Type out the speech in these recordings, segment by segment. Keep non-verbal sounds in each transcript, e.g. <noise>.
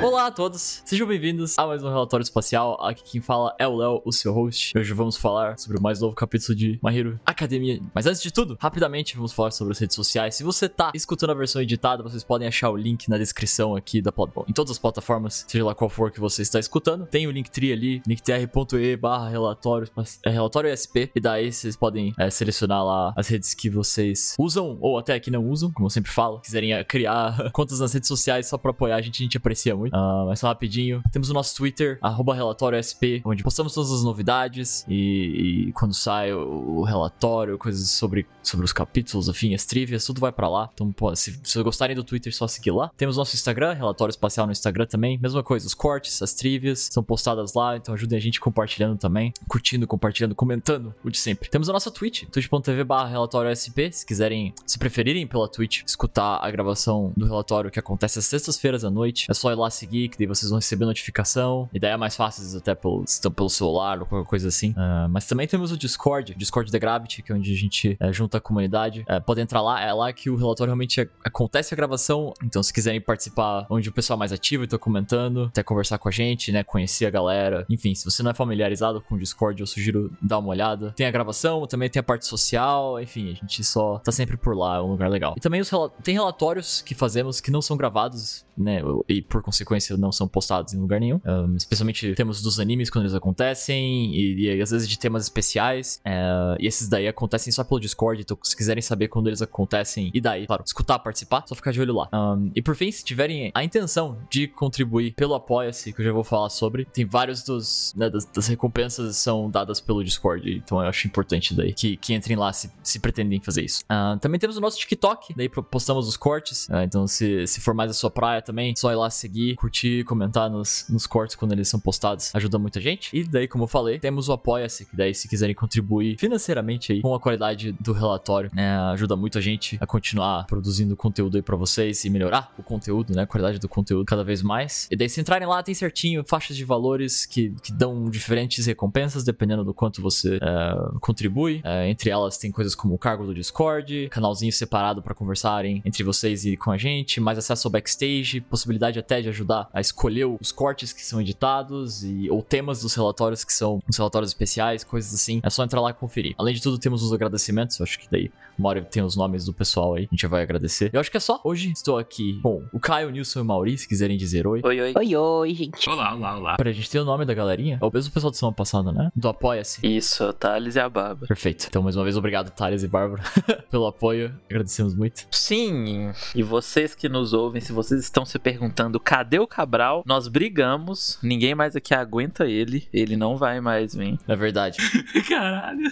Olá a todos, sejam bem-vindos a mais um relatório espacial. Aqui quem fala é o Léo, o seu host. Hoje vamos falar sobre o mais novo capítulo de My Hero Academia. Mas antes de tudo, rapidamente vamos falar sobre as redes sociais. Se você tá escutando a versão editada, vocês podem achar o link na descrição aqui da Podball. Em todas as plataformas, seja lá qual for que você está escutando, tem o linktree ali, linktr.e barra relatório, é, relatório SP, e daí vocês podem é, selecionar lá as redes que vocês usam, ou até que não usam, como eu sempre falo. Quiserem é, criar <laughs> contas nas redes sociais só pra apoiar a gente, a gente aprecia muito. Uh, mas só rapidinho. Temos o nosso Twitter, relatóriosp, onde postamos todas as novidades e, e quando sai o, o, relatório, coisas sobre, sobre os capítulos, enfim, as trivias, tudo vai para lá. Então, pô, se, vocês gostarem do Twitter, só seguir lá. Temos nosso Instagram, Relatório Espacial no Instagram também. Mesma coisa, os cortes, as trivias são postadas lá, então ajudem a gente compartilhando também, curtindo, compartilhando, comentando, o de sempre. Temos a nossa Twitch, twitch.tv barra relatóriosp, se quiserem, se preferirem pela Twitch, escutar a gravação do relatório que acontece às sextas-feiras à noite, é só ir lá seguir, que daí vocês vão receber notificação. E daí é mais fácil, até pelo, estão pelo celular ou qualquer coisa assim. Uh, mas também temos o Discord, o Discord da Gravity, que é onde a gente uh, junta a comunidade. Uh, pode entrar lá, é lá que o relatório realmente é, acontece a gravação. Então, se quiserem participar onde o pessoal é mais ativo e tá comentando, até conversar com a gente, né? Conhecer a galera. Enfim, se você não é familiarizado com o Discord, eu sugiro dar uma olhada. Tem a gravação, também tem a parte social, enfim, a gente só tá sempre por lá, é um lugar legal. E também os, tem relatórios que fazemos que não são gravados, né? E por consequência não são postados em lugar nenhum. Um, especialmente temos dos animes quando eles acontecem, e, e às vezes de temas especiais. Uh, e esses daí acontecem só pelo Discord, então se quiserem saber quando eles acontecem, e daí, claro, escutar, participar, só ficar de olho lá. Um, e por fim, se tiverem a intenção de contribuir pelo Apoia-se, que eu já vou falar sobre, tem vários dos, né, das, das, recompensas são dadas pelo Discord, então eu acho importante daí que, que entrem lá se, se pretendem fazer isso. Uh, também temos o nosso TikTok, daí postamos os cortes, uh, então se, se for mais a sua praia também, só ir lá seguir, curtir, comentar nos, nos cortes quando eles são postados, ajuda muita gente. E daí, como eu falei, temos o Apoia-se, que daí se quiserem contribuir financeiramente aí com a qualidade do relatório, né, ajuda muito a gente a continuar produzindo conteúdo aí para vocês e melhorar o conteúdo, né, a qualidade do conteúdo cada vez mais. E daí, se entrarem lá, tem certinho faixas de valores que, que dão diferentes recompensas dependendo do quanto você é, contribui. É, entre elas, tem coisas como o cargo do Discord, canalzinho separado para conversarem entre vocês e com a gente, mais acesso ao backstage, possibilidade até de ajudar a escolher os cortes que são editados e ou temas dos relatórios que são os relatórios especiais, coisas assim. É só entrar lá e conferir. Além de tudo, temos os agradecimentos. Eu acho que daí uma hora tem os nomes do pessoal aí. A gente vai agradecer. Eu acho que é só. Hoje estou aqui com o Caio, o Nilson e o Mauri, se quiserem dizer oi. Oi, oi. Oi, oi, gente. Olá, olá, olá. Pra gente ter o nome da galerinha. É o mesmo pessoal do semana passada, né? Do Apoia-se. Isso, Thales e a Bárbara. Perfeito. Então, mais uma vez, obrigado, Thales e Bárbara, <laughs> pelo apoio. Agradecemos muito. Sim. E vocês que nos ouvem, se vocês estão se perguntando cadê o Cabral, nós brigamos. Ninguém mais aqui aguenta ele. Ele não vai mais vir. É verdade. <laughs> Caralho.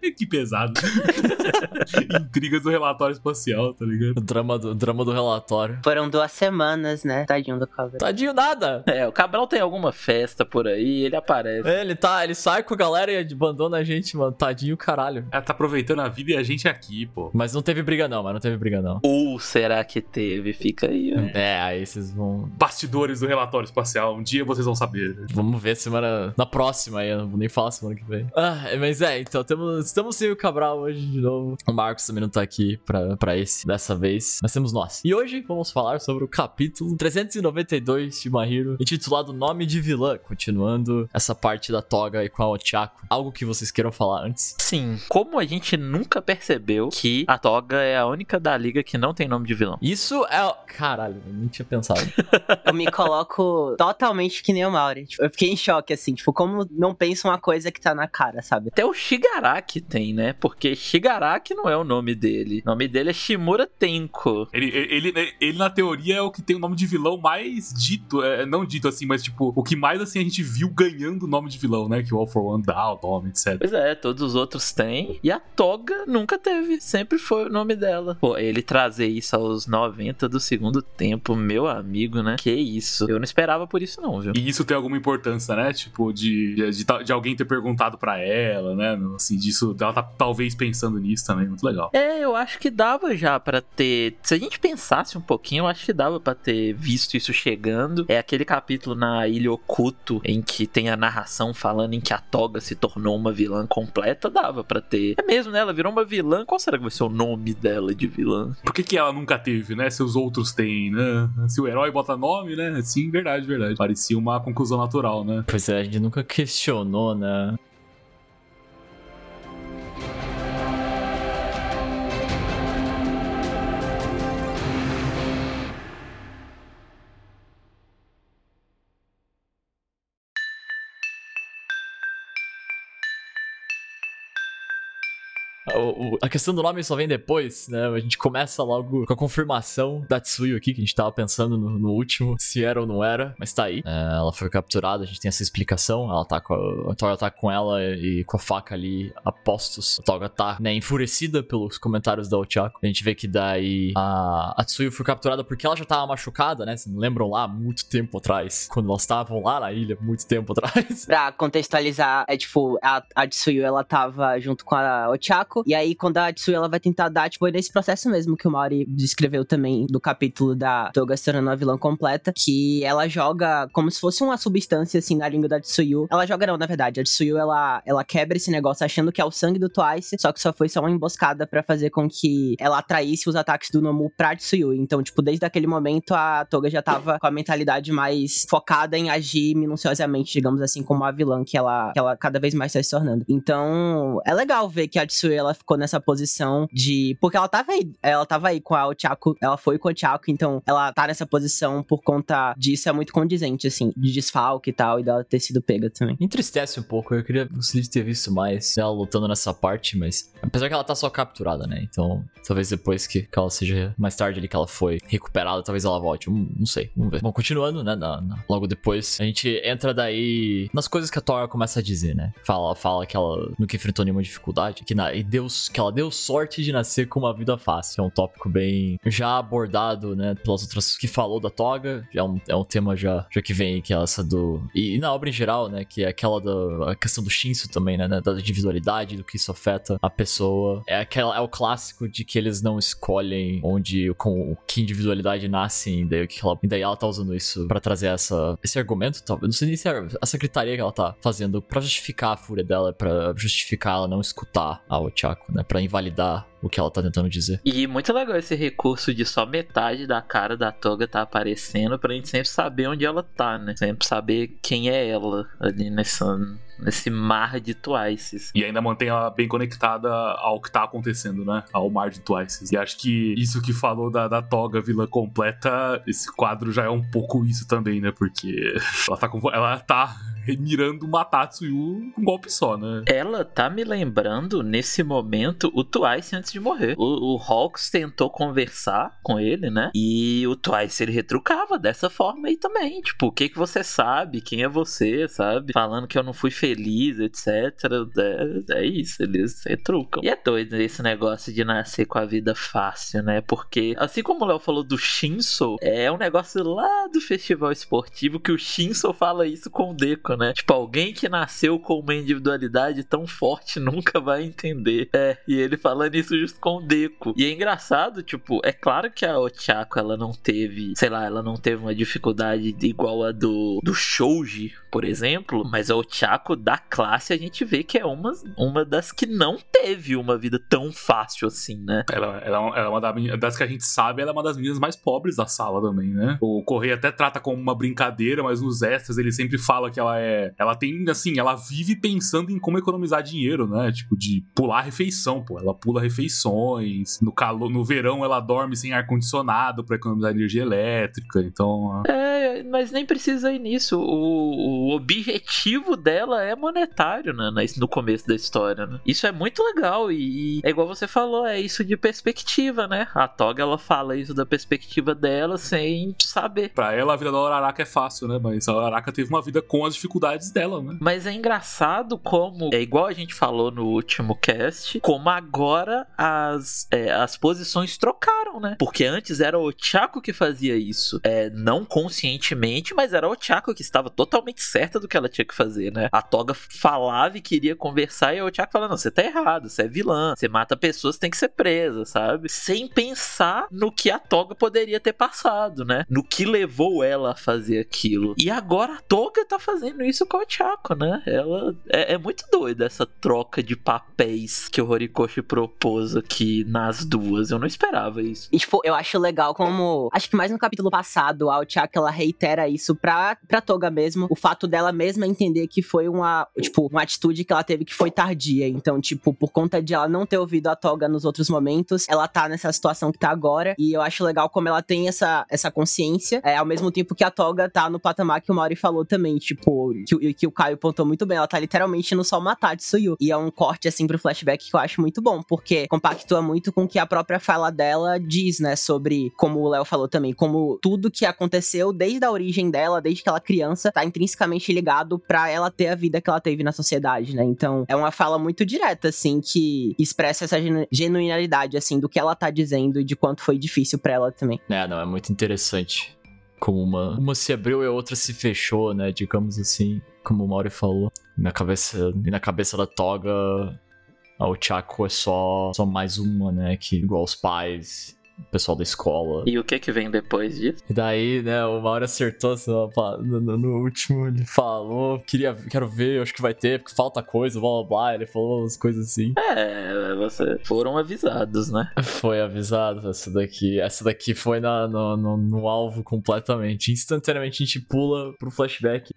<laughs> que pesado. <laughs> Intrigas do relatório espacial, tá ligado? O drama do, o drama do relatório. Foram duas semanas, né? Tadinho do Cabral. Tadinho nada. É, o Cabral tem alguma festa por aí, ele aparece. É, ele tá, ele sai com a galera e abandona a gente, mano. Tadinho caralho. Ela tá aproveitando a vida e a gente aqui, pô. Mas não teve briga não, mas não teve briga não. Ou será que teve? Fica aí, ó. É, aí vocês vão... Bastidores do relatório espacial. Um dia vocês vão saber. Né? Vamos ver semana... Na próxima aí, eu não vou nem falar semana que vem. Ah, mas é, então temos... estamos sem o Cabral hoje de novo. O Marcos também não tá aqui pra, pra esse dessa vez, mas temos nós. E hoje vamos falar sobre o capítulo 392 de Mahiro, intitulado Nome de Vilã, continuando essa parte da toga e com a Ochako. Algo que vocês queiram falar antes? Sim, como a gente nunca percebeu que a toga é a única da liga que não tem nome de vilão. Isso é. Caralho, eu não tinha pensado. <laughs> eu me coloco totalmente que nem o Mauri. Tipo, eu fiquei em choque, assim, tipo, como não pensa uma coisa que tá na cara, sabe? Até o Shigaraki tem, né? Porque Shigaraki não é o nome dele. O nome dele é Shimura Tenko. Ele, ele, ele, ele na teoria, é o que tem o nome de vilão mais dito. É, não dito assim, mas tipo, o que mais assim a gente viu ganhando o nome de vilão, né? Que o All for One dá o nome, etc. Pois é, todos os outros têm. E a Toga nunca teve. Sempre foi o nome dela. Pô, ele trazer isso aos 90 do segundo tempo, meu amigo, né? Que isso. Eu não esperava por isso, não, viu? E isso tem alguma importância, né? Tipo, de, de, de alguém ter perguntado para ela, né? Assim, disso ela tá talvez pensando nisso também, muito legal. É, eu acho que dava já pra ter. Se a gente pensasse um pouquinho, eu acho que dava pra ter visto isso chegando. É aquele capítulo na Ilha Oculto em que tem a narração falando em que a Toga se tornou uma vilã completa, dava pra ter. É mesmo, né? Ela virou uma vilã. Qual será que vai ser o nome dela de vilã? Por que, que ela nunca teve, né? Se os outros têm, né? Se o herói bota nome, né? Sim, verdade, verdade. Parecia uma conclusão natural, né? Pois é, a gente nunca questionou, né? O- a questão do nome só vem depois, né? A gente começa logo com a confirmação da Tsuyu aqui, que a gente tava pensando no, no último, se era ou não era, mas tá aí. É, ela foi capturada, a gente tem essa explicação. Ela tá com a, a Toga tá com ela e com a faca ali a postos. A Toga tá, né, enfurecida pelos comentários da Ochako. A gente vê que daí a, a Tsuyu foi capturada porque ela já tava machucada, né? Vocês lembram lá, muito tempo atrás, quando elas estavam lá na ilha, muito tempo atrás. Pra contextualizar, é tipo, a, a Tsuyu, ela tava junto com a Ochako, e aí quando a Tsuyu, ela vai tentar dar, tipo, é nesse processo mesmo que o Mauri descreveu também do capítulo da Toga se tornando a vilã completa, que ela joga como se fosse uma substância, assim, na língua da Tsuyu. Ela joga não, na verdade, a Tsuyu, ela, ela quebra esse negócio achando que é o sangue do Twice, só que só foi só uma emboscada pra fazer com que ela atraísse os ataques do Nomu pra Tsuyu. Então, tipo, desde aquele momento, a Toga já tava com a mentalidade mais focada em agir minuciosamente, digamos assim, como a vilã que ela, que ela cada vez mais tá se tornando. Então, é legal ver que a Tsuyu, ela ficou nessa posição de... Porque ela tava aí, ela tava aí com a Ochako, ela foi com o Ochako, então ela tá nessa posição por conta disso, é muito condizente, assim, de desfalque e tal, e dela ter sido pega também. Entristece um pouco, eu queria gostaria de ter visto mais ela lutando nessa parte, mas apesar que ela tá só capturada, né? Então, talvez depois que, que ela seja mais tarde ali que ela foi recuperada, talvez ela volte. Hum, não sei, vamos ver. Bom, continuando, né? na- na- logo depois, a gente entra daí nas coisas que a Tora começa a dizer, né? Fala, fala que ela nunca enfrentou nenhuma dificuldade, que, na, e Deus, que ela deu sorte de nascer com uma vida fácil. É um tópico bem já abordado, né? Pelas outras que falou da Toga. É um, é um tema já, já que vem, que é essa do. E, e na obra em geral, né? Que é aquela da a questão do Shinsu também, né? Da individualidade, do que isso afeta a pessoa. É, aquela, é o clássico de que eles não escolhem onde, com que individualidade nasce, daí, que ela, e daí ela tá usando isso pra trazer essa, esse argumento, talvez. Não sei nem se é a secretaria que ela tá fazendo pra justificar a fúria dela, pra justificar ela não escutar a Ochako, né? Pra invalidar o que ela tá tentando dizer. E muito legal esse recurso de só metade da cara da Toga tá aparecendo pra gente sempre saber onde ela tá, né? Sempre saber quem é ela ali nessa, nesse mar de Twices. E ainda mantém ela bem conectada ao que tá acontecendo, né? Ao mar de Twice. E acho que isso que falou da, da Toga vilã completa, esse quadro já é um pouco isso também, né? Porque <laughs> ela tá, com, ela tá mirando matar a com um golpe só, né? Ela tá me lembrando, nesse momento, o Twice antes de morrer. O, o Hawks tentou conversar com ele, né? E o Twice, ele retrucava dessa forma aí também. Tipo, o que que você sabe? Quem é você, sabe? Falando que eu não fui feliz, etc. É, é isso, eles retrucam. E é doido esse negócio de nascer com a vida fácil, né? Porque, assim como o Léo falou do Shinso, é um negócio lá do festival esportivo que o Shinso fala isso com o Deco, né? Tipo, alguém que nasceu com uma individualidade tão forte <laughs> nunca vai entender. É, e ele falando isso justo com o Deco. E é engraçado, tipo, é claro que a Ochako, ela não teve, sei lá, ela não teve uma dificuldade igual a do, do Shouji, por exemplo, mas a Ochako da classe a gente vê que é uma, uma das que não teve uma vida tão fácil assim, né? Ela, ela, ela é uma da- das que a gente sabe, ela é uma das meninas mais pobres da sala também, né? O Correia até trata como uma brincadeira, mas nos extras ele sempre fala que ela é. Ela tem, assim, ela vive pensando em como economizar dinheiro, né? Tipo, de pular refeição, pô. Ela pula refeições. No, calor, no verão ela dorme sem ar-condicionado pra economizar energia elétrica. Então. É, mas nem precisa ir nisso. O, o objetivo dela é monetário, né? No começo da história, né? Isso é muito legal e, e é igual você falou, é isso de perspectiva, né? A Toga, ela fala isso da perspectiva dela sem saber. Pra ela, a vida da Uraraka é fácil, né? Mas a Uraraka teve uma vida com as dificuldades dificuldades dela, né? Mas é engraçado como, é igual a gente falou no último cast, como agora as, é, as posições trocaram, né? Porque antes era o Chaco que fazia isso, é, não conscientemente, mas era o Chaco que estava totalmente certa do que ela tinha que fazer, né? A Toga falava e queria conversar e o Chaco falava, não, você tá errado, você é vilã, você mata pessoas, tem que ser presa, sabe? Sem pensar no que a Toga poderia ter passado, né? No que levou ela a fazer aquilo. E agora a Toga tá fazendo isso com o Chaco, né? Ela é, é muito doida essa troca de papéis que o Horikoshi propôs aqui nas duas. Eu não esperava isso. E, tipo, eu acho legal como. Acho que mais no capítulo passado, a Ochaka ela reitera isso pra, pra Toga mesmo. O fato dela mesma entender que foi uma. Tipo, uma atitude que ela teve que foi tardia. Então, tipo, por conta de ela não ter ouvido a Toga nos outros momentos, ela tá nessa situação que tá agora. E eu acho legal como ela tem essa, essa consciência. É, ao mesmo tempo que a Toga tá no patamar que o Mauri falou também. Tipo, que, que o Caio pontou muito bem. Ela tá literalmente no só matar Tsuyu. E é um corte, assim, pro flashback que eu acho muito bom. Porque compactua muito com o que a própria fala dela diz, né? Sobre, como o Léo falou também, como tudo que aconteceu desde a origem dela, desde que ela criança, tá intrinsecamente ligado pra ela ter a vida que ela teve na sociedade, né? Então, é uma fala muito direta, assim, que expressa essa genu genuinidade, assim, do que ela tá dizendo e de quanto foi difícil para ela também. É, não, é muito interessante. Como uma, uma se abriu e a outra se fechou, né? Digamos assim, como o Mauri falou. Na cabeça, e na cabeça da Toga, a Ochako é só, só mais uma, né? Que igual os pais o pessoal da escola. E o que que vem depois disso? E daí, né, o Mauro acertou assim, no, no, no, último, ele falou, queria, quero ver, acho que vai ter, porque falta coisa, blá blá blá, ele falou umas coisas assim. É, você foram avisados, né? <laughs> Foi avisado, essa daqui, essa daqui foi na, no, no, no alvo completamente. Instantaneamente a gente pula pro flashback.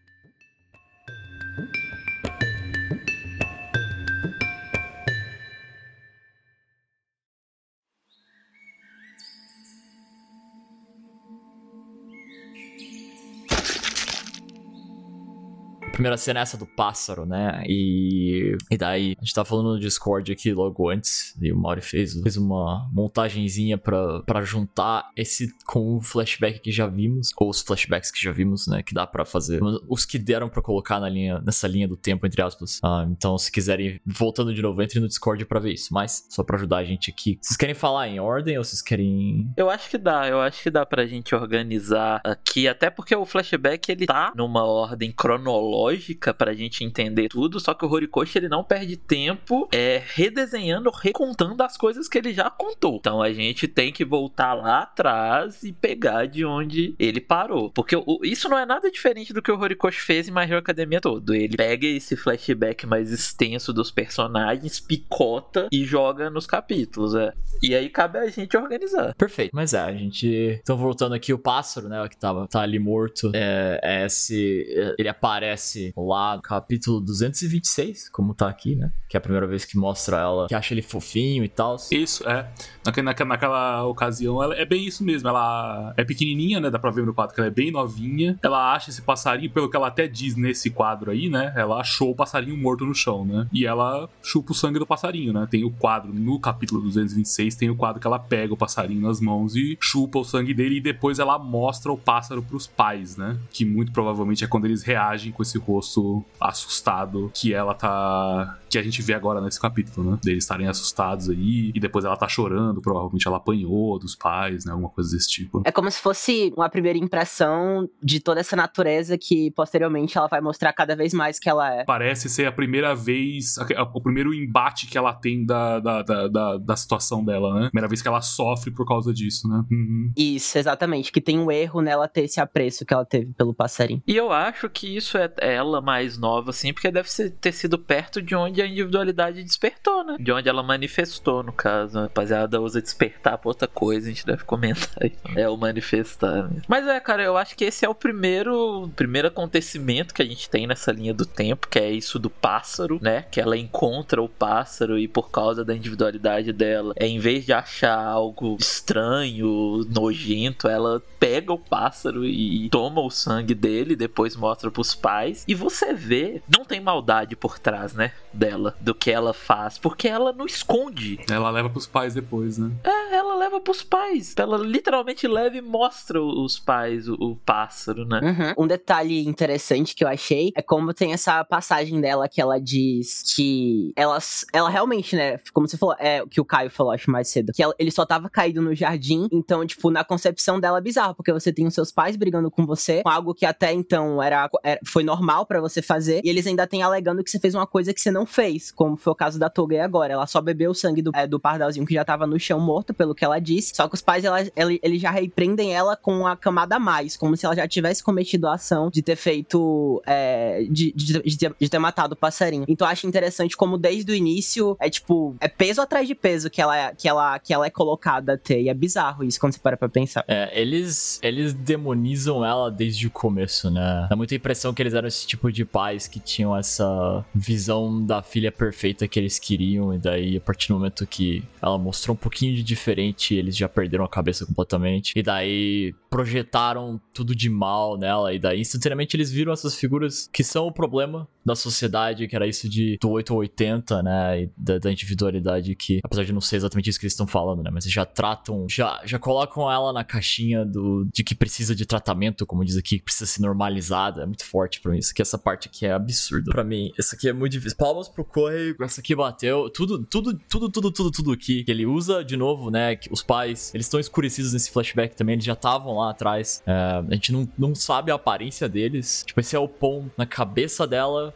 Primeira cena é essa do pássaro, né? E, e daí, a gente tá falando no Discord aqui logo antes, e o Mauri fez, fez uma montagenzinha pra juntar esse com o flashback que já vimos, ou os flashbacks que já vimos, né? Que dá pra fazer. Os que deram pra colocar na linha, nessa linha do tempo, entre aspas. Ah, então, se quiserem, voltando de novo, entre no Discord pra ver isso. Mas, só pra ajudar a gente aqui. Vocês querem falar em ordem ou vocês querem. Eu acho que dá, eu acho que dá pra gente organizar aqui, até porque o flashback ele tá numa ordem cronológica lógica pra gente entender tudo, só que o Horikoshi ele não perde tempo é, redesenhando, recontando as coisas que ele já contou. Então a gente tem que voltar lá atrás e pegar de onde ele parou. Porque o, isso não é nada diferente do que o Horikoshi fez em My Hero Academia todo. Ele pega esse flashback mais extenso dos personagens, picota e joga nos capítulos. É. E aí cabe a gente organizar. Perfeito. Mas é, a gente. Então voltando aqui, o pássaro, né? Que tava, tá ali morto. É, é esse. Ele aparece lá no capítulo 226, como tá aqui, né? Que é a primeira vez que mostra ela, que acha ele fofinho e tal. Isso, é. Naquela, naquela ocasião, ela é bem isso mesmo. Ela é pequenininha, né? Dá pra ver no quadro que ela é bem novinha. Ela acha esse passarinho, pelo que ela até diz nesse quadro aí, né? Ela achou o passarinho morto no chão, né? E ela chupa o sangue do passarinho, né? Tem o quadro, no capítulo 226, tem o quadro que ela pega o passarinho nas mãos e chupa o sangue dele e depois ela mostra o pássaro pros pais, né? Que muito provavelmente é quando eles reagem com esse rosto assustado que ela tá. Que a gente vê agora nesse capítulo, né? Deles estarem assustados aí, e depois ela tá chorando, provavelmente ela apanhou dos pais, né? Alguma coisa desse tipo. É como se fosse uma primeira impressão de toda essa natureza que posteriormente ela vai mostrar cada vez mais que ela é. Parece ser a primeira vez, o primeiro embate que ela tem da, da, da, da, da situação dela, né? Primeira vez que ela sofre por causa disso, né? Uhum. Isso, exatamente. Que tem um erro nela ter esse apreço que ela teve pelo passarinho. E eu acho que isso é, ela mais nova, assim, porque deve ter sido perto de onde a individualidade despertou, né? De onde ela manifestou, no caso. A rapaziada usa despertar pra outra coisa, a gente deve comentar aí. É o manifestar. Mesmo. Mas é, cara, eu acho que esse é o primeiro, primeiro acontecimento que a gente tem nessa linha do tempo, que é isso do pássaro, né? Que ela encontra o pássaro e por causa da individualidade dela, é em vez de achar algo estranho, nojento, ela pega o pássaro e toma o sangue dele, depois mostra pros pais. E você vê, não tem maldade por trás, né? Dela, do que ela faz, porque ela não esconde. Ela leva pros pais depois, né? É, ela leva pros pais. Ela literalmente leva e mostra os pais, o, o pássaro, né? Uhum. Um detalhe interessante que eu achei é como tem essa passagem dela que ela diz que ela, ela realmente, né, como você falou, é o que o Caio falou, acho mais cedo, que ela, ele só tava caído no jardim, então, tipo, na concepção dela é bizarro, porque você tem os seus pais brigando com você, com algo que até então era, era foi normal para você fazer, e eles ainda têm alegando que você fez uma coisa que você não fez, como foi o caso da Toga agora. Ela só bebeu o sangue do, é, do pardalzinho que já tava no chão morto, pelo que ela disse, só que os pais, ela, eles já repreendem ela com a camada a mais, como se ela já tivesse cometido a ação de ter feito, é, de, de, de, ter, de ter matado o passarinho. Então acho interessante como desde o início, é tipo, é peso atrás de peso que ela, que ela, que ela é colocada a ter, e é bizarro isso quando você para pra pensar. É, eles, eles demonizam ela desde o começo, né? Dá muita impressão que eles eram esse tipo de pais que tinham essa visão da filha perfeita que eles queriam, e daí a partir do momento que ela mostrou um pouquinho de diferente, eles já perderam a cabeça completamente. E daí projetaram tudo de mal nela, e daí instantaneamente eles viram essas figuras que são o problema da sociedade, que era isso de do 8 ou 80, né? E da, da, individualidade que, apesar de não ser exatamente isso que eles estão falando, né? Mas já tratam, já, já colocam ela na caixinha do de que precisa de tratamento, como diz aqui, que precisa ser normalizada. É muito forte pra mim. Isso aqui, essa parte aqui é absurda. Pra mim, isso aqui é muito difícil. Palmas pro Corey, essa aqui bateu. Tudo, tudo, tudo, tudo, tudo, tudo aqui que ele usa, de novo, né? Que os pais, eles estão escurecidos nesse flashback também, eles já estavam lá atrás. É, a gente não, não sabe a aparência deles. Tipo, esse é o pão na cabeça dela.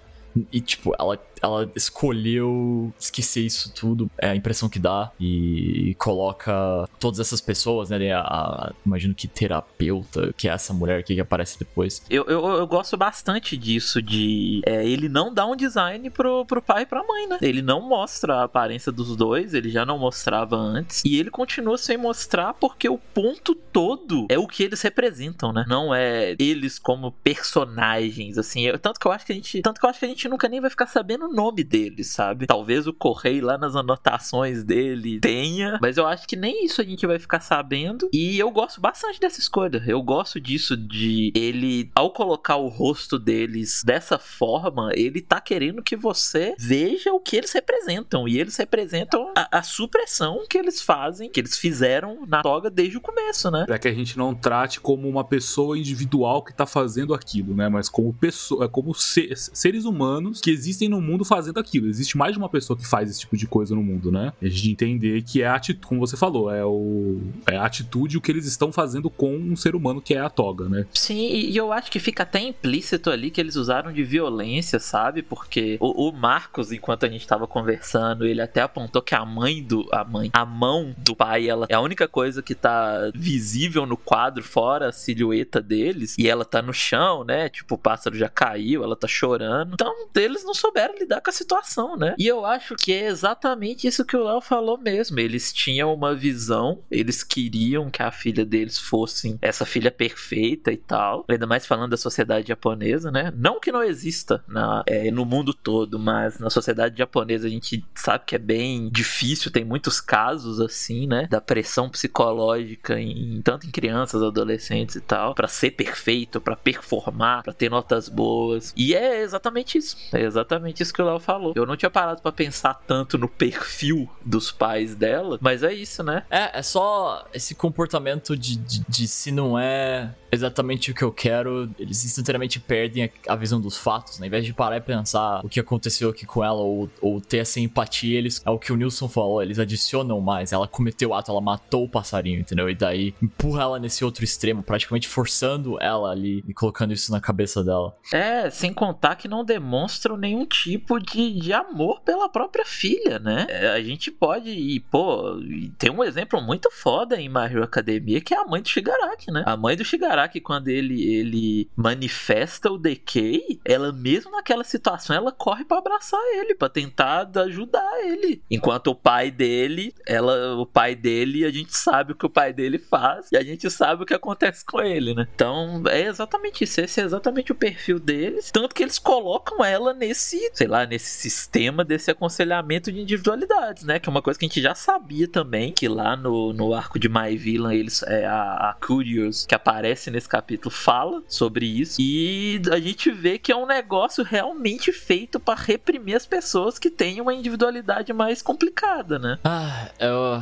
E, tipo, ela ela escolheu esquecer isso tudo, é a impressão que dá, e coloca todas essas pessoas, né? A, a, imagino que terapeuta, que é essa mulher aqui que aparece depois. Eu, eu, eu gosto bastante disso, de é, ele não dá um design pro, pro pai e pra mãe, né? Ele não mostra a aparência dos dois, ele já não mostrava antes, e ele continua sem mostrar porque o ponto todo é o que eles representam, né? Não é eles como personagens, assim. Eu, tanto que eu acho que a gente. Tanto que eu acho que a gente nunca nem vai ficar sabendo o nome dele, sabe? Talvez o Correio lá nas anotações dele tenha, mas eu acho que nem isso a gente vai ficar sabendo. E eu gosto bastante dessa escolha. Eu gosto disso de ele, ao colocar o rosto deles dessa forma, ele tá querendo que você veja o que eles representam. E eles representam a, a supressão que eles fazem, que eles fizeram na toga desde o começo, né? Para que a gente não trate como uma pessoa individual que tá fazendo aquilo, né? Mas como pessoa, como seres humanos que existem no mundo mundo fazendo aquilo. Existe mais de uma pessoa que faz esse tipo de coisa no mundo, né? A gente entender que é a atitude, como você falou, é, o, é a atitude o que eles estão fazendo com um ser humano que é a toga, né? Sim, e eu acho que fica até implícito ali que eles usaram de violência, sabe? Porque o, o Marcos, enquanto a gente tava conversando, ele até apontou que a mãe do. A mãe. A mão do pai, ela é a única coisa que tá visível no quadro, fora a silhueta deles. E ela tá no chão, né? Tipo, o pássaro já caiu, ela tá chorando. Então, eles não souberam lidar com a situação, né? E eu acho que é exatamente isso que o Léo falou mesmo. Eles tinham uma visão, eles queriam que a filha deles fosse essa filha perfeita e tal. Ainda mais falando da sociedade japonesa, né? Não que não exista na, é, no mundo todo, mas na sociedade japonesa a gente sabe que é bem difícil, tem muitos casos assim, né? Da pressão psicológica em tanto em crianças, adolescentes e tal, para ser perfeito, para performar, para ter notas boas. E é exatamente isso. É exatamente isso que o Léo falou. Eu não tinha parado para pensar tanto no perfil dos pais dela, mas é isso, né? É, é só esse comportamento de, de, de se não é exatamente o que eu quero, eles instantaneamente perdem a, a, visão dos fatos, né? Ao invés de parar e pensar o que aconteceu aqui com ela ou, ou ter essa empatia, eles, é o que o Nilson falou, eles adicionam mais. Ela cometeu o ato, ela matou o passarinho, entendeu? E daí empurra ela nesse outro extremo, praticamente forçando ela ali e colocando isso na cabeça dela. É, sem contar que não demonstram nenhum tipo de, de amor pela própria filha, né? É, a gente pode, e pô, tem um exemplo muito foda em Mario Academia que é a mãe do Shigaraki, né? A mãe do Shigaraki, quando ele, ele manifesta o Decay, ela mesmo naquela situação, ela corre para abraçar ele, para tentar ajudar ele. Enquanto o pai dele, ela, o pai dele, a gente sabe o que o pai dele faz e a gente sabe o que acontece com ele, né? Então, é exatamente isso, esse é exatamente o perfil deles, tanto que eles colocam ela nesse, sei lá, lá, nesse sistema desse aconselhamento de individualidades, né? Que é uma coisa que a gente já sabia também, que lá no, no arco de My Villain, eles, é, a, a Curious, que aparece nesse capítulo, fala sobre isso. E a gente vê que é um negócio realmente feito para reprimir as pessoas que têm uma individualidade mais complicada, né? Ah, eu.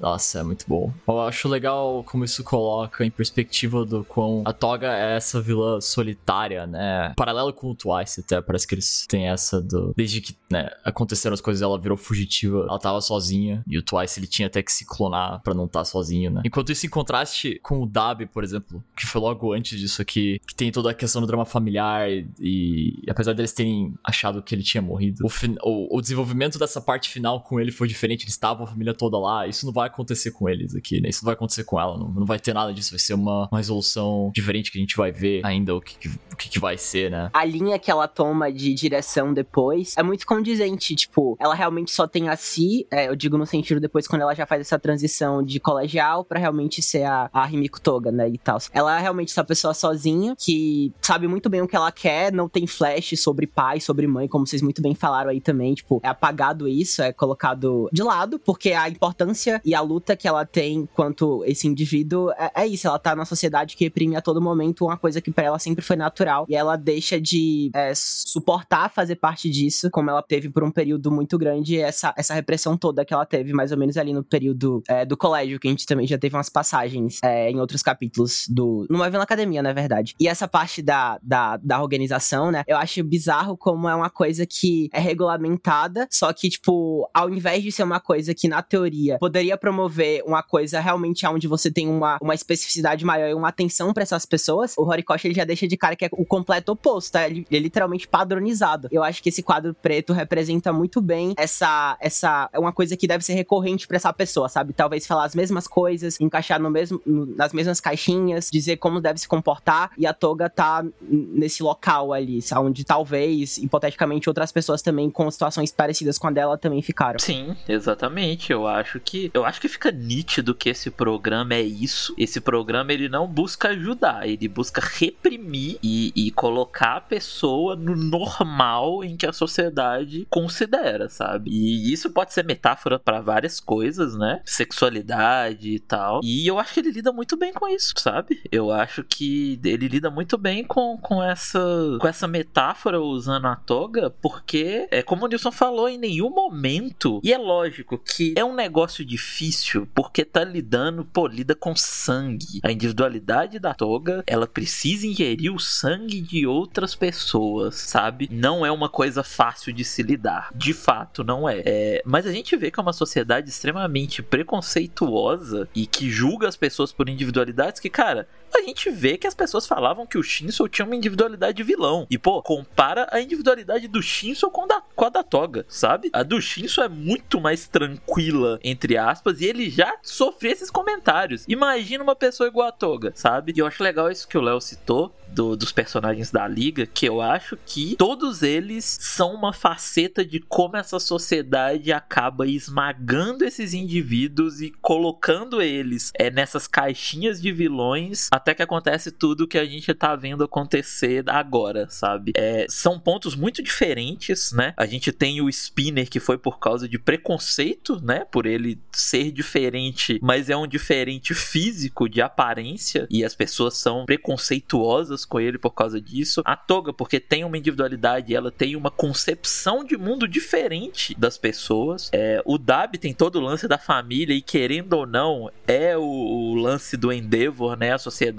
Nossa, é muito bom. Eu acho legal como isso coloca em perspectiva do quão a Toga é essa vilã solitária, né? Paralelo com o Twice, até. Parece que eles têm essa do. Desde que, né, aconteceram as coisas, ela virou fugitiva. Ela tava sozinha. E o Twice ele tinha até que se clonar para não estar tá sozinho, né? Enquanto isso, em contraste com o Dab, por exemplo, que foi logo antes disso aqui, que tem toda a questão do drama familiar. E, e apesar deles terem achado que ele tinha morrido, o, o, o desenvolvimento dessa parte final com ele foi diferente. Eles estavam a família toda lá. Isso não vai acontecer com eles aqui, né? Isso não vai acontecer com ela, não, não vai ter nada disso, vai ser uma, uma resolução diferente que a gente vai ver ainda o que, que, o que, que vai ser, né? A linha que ela toma de direção depois é muito condizente, tipo, ela realmente só tem a si, é, eu digo no sentido depois quando ela já faz essa transição de colegial para realmente ser a, a Himiko Toga, né, e tal. Ela é realmente essa pessoa sozinha, que sabe muito bem o que ela quer, não tem flash sobre pai, sobre mãe, como vocês muito bem falaram aí também, tipo, é apagado isso, é colocado de lado, porque a importância e a luta que ela tem quanto esse indivíduo é, é isso. Ela tá na sociedade que reprime a todo momento uma coisa que para ela sempre foi natural. E ela deixa de é, suportar fazer parte disso, como ela teve por um período muito grande, essa, essa repressão toda que ela teve, mais ou menos ali no período é, do colégio, que a gente também já teve umas passagens é, em outros capítulos do. Numa Vila Academia, na verdade. E essa parte da, da, da organização, né? Eu acho bizarro como é uma coisa que é regulamentada, só que, tipo, ao invés de ser uma coisa que na teoria poderia promover uma coisa realmente onde você tem uma, uma especificidade maior e uma atenção para essas pessoas, o Horikoshi ele já deixa de cara que é o completo oposto, tá? Ele é literalmente padronizado. Eu acho que esse quadro preto representa muito bem essa essa é uma coisa que deve ser recorrente para essa pessoa, sabe? Talvez falar as mesmas coisas, encaixar no mesmo no, nas mesmas caixinhas, dizer como deve se comportar e a Toga tá nesse local ali, onde talvez hipoteticamente outras pessoas também com situações parecidas com a dela também ficaram. Sim, exatamente. Eu acho que eu acho que fica nítido que esse programa é isso. Esse programa ele não busca ajudar, ele busca reprimir e, e colocar a pessoa no normal em que a sociedade considera, sabe? E isso pode ser metáfora para várias coisas, né? Sexualidade e tal. E eu acho que ele lida muito bem com isso, sabe? Eu acho que ele lida muito bem com, com essa com essa metáfora usando a toga, porque é como o Nilson falou, em nenhum momento, e é lógico que é um negócio difícil porque tá lidando, pô, lida com sangue. A individualidade da toga, ela precisa ingerir o sangue de outras pessoas, sabe? Não é uma coisa fácil de se lidar. De fato, não é. é. Mas a gente vê que é uma sociedade extremamente preconceituosa e que julga as pessoas por individualidades que, cara, a gente vê que as pessoas falavam que o Shinso tinha uma individualidade de vilão. E, pô, compara a individualidade do Shinso com, da, com a da Toga, sabe? A do Shinso é muito mais tranquila, entre aspas, e ele já sofria esses comentários. Imagina uma pessoa igual a Toga, sabe? E eu acho legal isso que o Léo citou, do, dos personagens da liga, que eu acho que todos eles são uma faceta de como essa sociedade acaba esmagando esses indivíduos e colocando eles é, nessas caixinhas de vilões até que acontece tudo que a gente tá vendo acontecer agora, sabe? É, são pontos muito diferentes, né? A gente tem o Spinner que foi por causa de preconceito, né? Por ele ser diferente, mas é um diferente físico, de aparência, e as pessoas são preconceituosas com ele por causa disso. A Toga, porque tem uma individualidade, ela tem uma concepção de mundo diferente das pessoas. É, o Dab tem todo o lance da família e querendo ou não, é o, o lance do Endeavor, né? A sociedade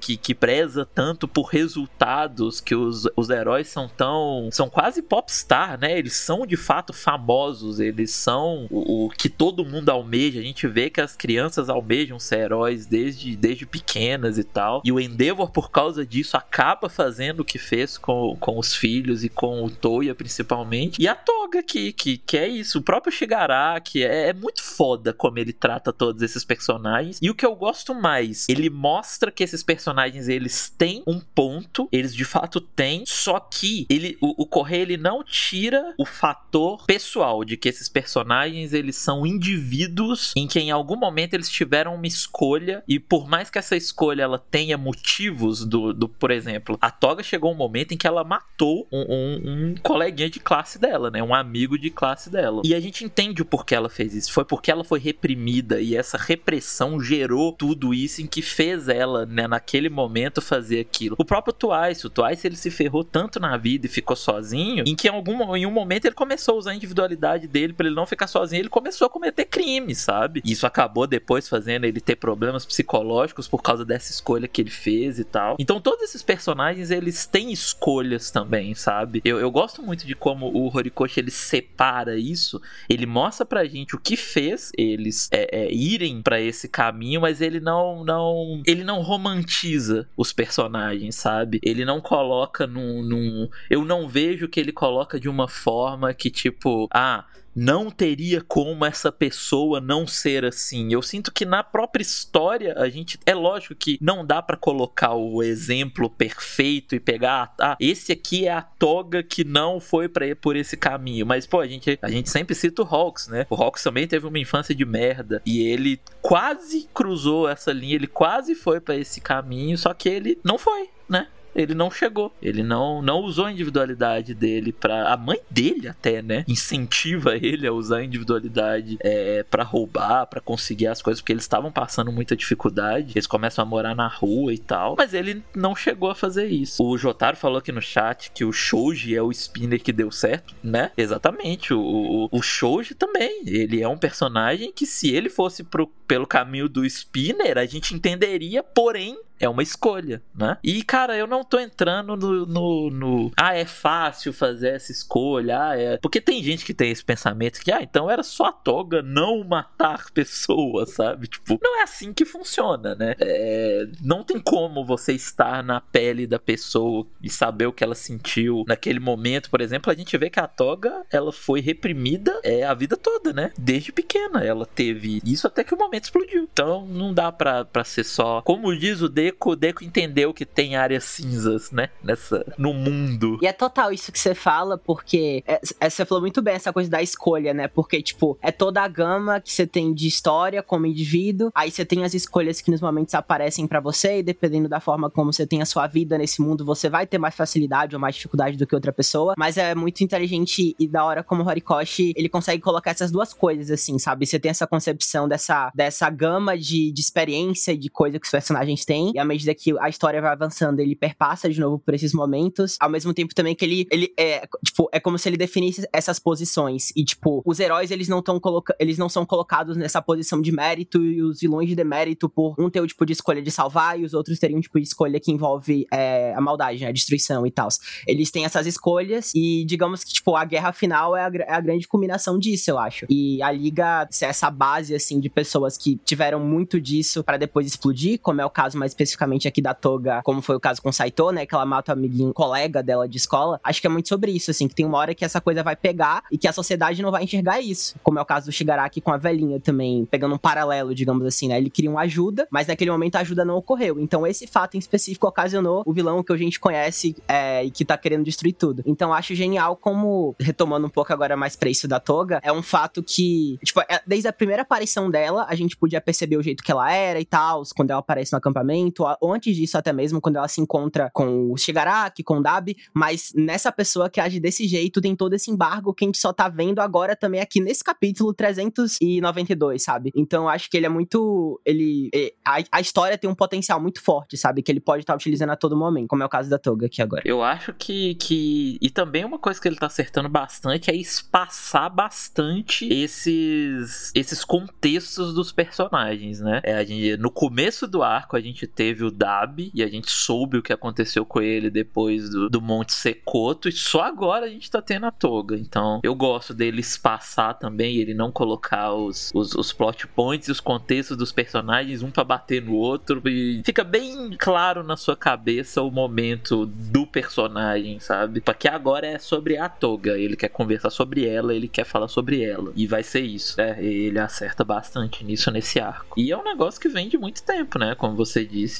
que, que preza tanto por resultados, que os, os heróis são tão. são quase popstar, né? Eles são de fato famosos, eles são o, o que todo mundo almeja. A gente vê que as crianças almejam ser heróis desde, desde pequenas e tal. E o Endeavor, por causa disso, isso acaba fazendo o que fez com, com os filhos e com o Toya principalmente. E a Toga aqui, que, que é isso. O próprio Shigaraki é, é muito foda como ele trata todos esses personagens. E o que eu gosto mais, ele mostra que esses personagens eles têm um ponto, eles de fato têm, só que ele, o, o Correio ele não tira o fator pessoal de que esses personagens eles são indivíduos em que em algum momento eles tiveram uma escolha e por mais que essa escolha ela tenha motivos do, do por exemplo, a Toga chegou um momento em que ela matou um, um, um coleguinha de classe dela, né? Um amigo de classe dela. E a gente entende o porquê ela fez isso. Foi porque ela foi reprimida e essa repressão gerou tudo isso em que fez ela, né, naquele momento fazer aquilo. O próprio Twice, o Twice ele se ferrou tanto na vida e ficou sozinho, em que em algum em um momento ele começou a usar a individualidade dele para ele não ficar sozinho, ele começou a cometer crimes, sabe? E isso acabou depois fazendo ele ter problemas psicológicos por causa dessa escolha que ele fez e tal. Então todos esses personagens eles têm escolhas também, sabe? Eu, eu gosto muito de como o Horikoshi ele separa isso, ele mostra pra gente o que fez eles é, é, irem para esse caminho, mas ele não não ele não romantiza os personagens, sabe? Ele não coloca num, num eu não vejo que ele coloca de uma forma que tipo, ah, não teria como essa pessoa não ser assim. Eu sinto que na própria história a gente é lógico que não dá para colocar o exemplo perfeito e pegar ah, esse aqui é a toga que não foi para ir por esse caminho, mas pô, a gente a gente sempre cita o Hawks, né? O Hawks também teve uma infância de merda e ele quase cruzou essa linha, ele quase foi para esse caminho, só que ele não foi, né? Ele não chegou. Ele não, não usou a individualidade dele para A mãe dele, até, né? Incentiva ele a usar a individualidade é, para roubar, para conseguir as coisas, porque eles estavam passando muita dificuldade. Eles começam a morar na rua e tal. Mas ele não chegou a fazer isso. O Jotaro falou aqui no chat que o Shoji é o spinner que deu certo, né? Exatamente. O, o, o Shoji também. Ele é um personagem que, se ele fosse pro, pelo caminho do spinner, a gente entenderia, porém é uma escolha, né? E, cara, eu não tô entrando no, no, no, Ah, é fácil fazer essa escolha. Ah, é. Porque tem gente que tem esse pensamento que, ah, então era só a toga não matar <laughs> pessoas, sabe? Tipo, não é assim que funciona, né? É... Não tem como você estar na pele da pessoa e saber o que ela sentiu naquele momento. Por exemplo, a gente vê que a toga, ela foi reprimida é, a vida toda, né? Desde pequena. Ela teve isso até que o momento explodiu. Então, não dá pra, pra ser só. Como diz o D Deco, o Deco entendeu que tem áreas cinzas, né? Nessa, no mundo. E é total isso que você fala, porque é, é, você falou muito bem essa coisa da escolha, né? Porque, tipo, é toda a gama que você tem de história como indivíduo, aí você tem as escolhas que nos momentos aparecem para você, e dependendo da forma como você tem a sua vida nesse mundo, você vai ter mais facilidade ou mais dificuldade do que outra pessoa, mas é muito inteligente e da hora como o Horikoshi, ele consegue colocar essas duas coisas, assim, sabe? Você tem essa concepção dessa, dessa gama de, de experiência de coisa que os personagens têm, e à medida que a história vai avançando, ele perpassa de novo por esses momentos. Ao mesmo tempo também que ele, ele é, tipo, é como se ele definisse essas posições. E, tipo, os heróis, eles não estão eles não são colocados nessa posição de mérito e os vilões de demérito por um ter o tipo de escolha de salvar e os outros teriam um tipo de escolha que envolve é, a maldade, né, a destruição e tal. Eles têm essas escolhas e digamos que, tipo, a guerra final é a, é a grande culminação disso, eu acho. E a Liga, essa base, assim, de pessoas que tiveram muito disso para depois explodir, como é o caso mais específico especificamente aqui da Toga, como foi o caso com Saito, né? Que ela mata o amiguinho, colega dela de escola. Acho que é muito sobre isso, assim, que tem uma hora que essa coisa vai pegar e que a sociedade não vai enxergar isso. Como é o caso do Shigaraki com a velhinha também, pegando um paralelo, digamos assim, né? Ele queria uma ajuda, mas naquele momento a ajuda não ocorreu. Então esse fato em específico ocasionou o vilão que a gente conhece é, e que tá querendo destruir tudo. Então acho genial como, retomando um pouco agora mais pra isso da Toga, é um fato que, tipo, é, desde a primeira aparição dela, a gente podia perceber o jeito que ela era e tal, quando ela aparece no acampamento, antes disso, até mesmo, quando ela se encontra com o Shigaraki, com o Dabi, mas nessa pessoa que age desse jeito, tem todo esse embargo que a gente só tá vendo agora também aqui nesse capítulo 392, sabe? Então acho que ele é muito. Ele. A, a história tem um potencial muito forte, sabe? Que ele pode estar tá utilizando a todo momento, como é o caso da Toga aqui agora. Eu acho que. que... E também uma coisa que ele tá acertando bastante é espaçar bastante esses, esses contextos dos personagens, né? É, gente, no começo do arco, a gente teve teve o Dab e a gente soube o que aconteceu com ele depois do, do Monte Secoto e só agora a gente tá tendo a Toga. Então eu gosto dele espaçar também, ele não colocar os, os, os plot points e os contextos dos personagens um para bater no outro e fica bem claro na sua cabeça o momento do personagem, sabe? Porque agora é sobre a Toga, ele quer conversar sobre ela, ele quer falar sobre ela e vai ser isso, né? Ele acerta bastante nisso nesse arco. E é um negócio que vem de muito tempo, né? Como você disse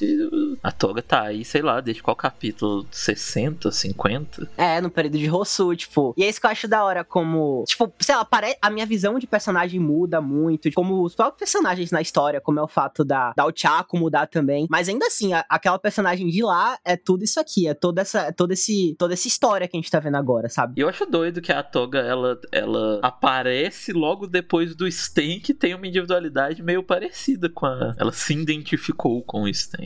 a Toga tá aí, sei lá, desde qual capítulo? 60, 50? É, no período de Rosu, tipo. E é isso que eu acho da hora, como. Tipo, sei lá, pare... a minha visão de personagem muda muito. Como os próprios personagens na história, como é o fato da, da Ochako mudar também. Mas ainda assim, a, aquela personagem de lá é tudo isso aqui. É toda essa, é toda, esse, toda essa história que a gente tá vendo agora, sabe? E eu acho doido que a Toga, ela, ela aparece logo depois do Sten, que tem uma individualidade meio parecida com a. Ela se identificou com o Sten.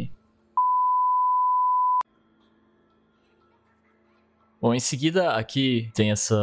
Bom, em seguida aqui tem essa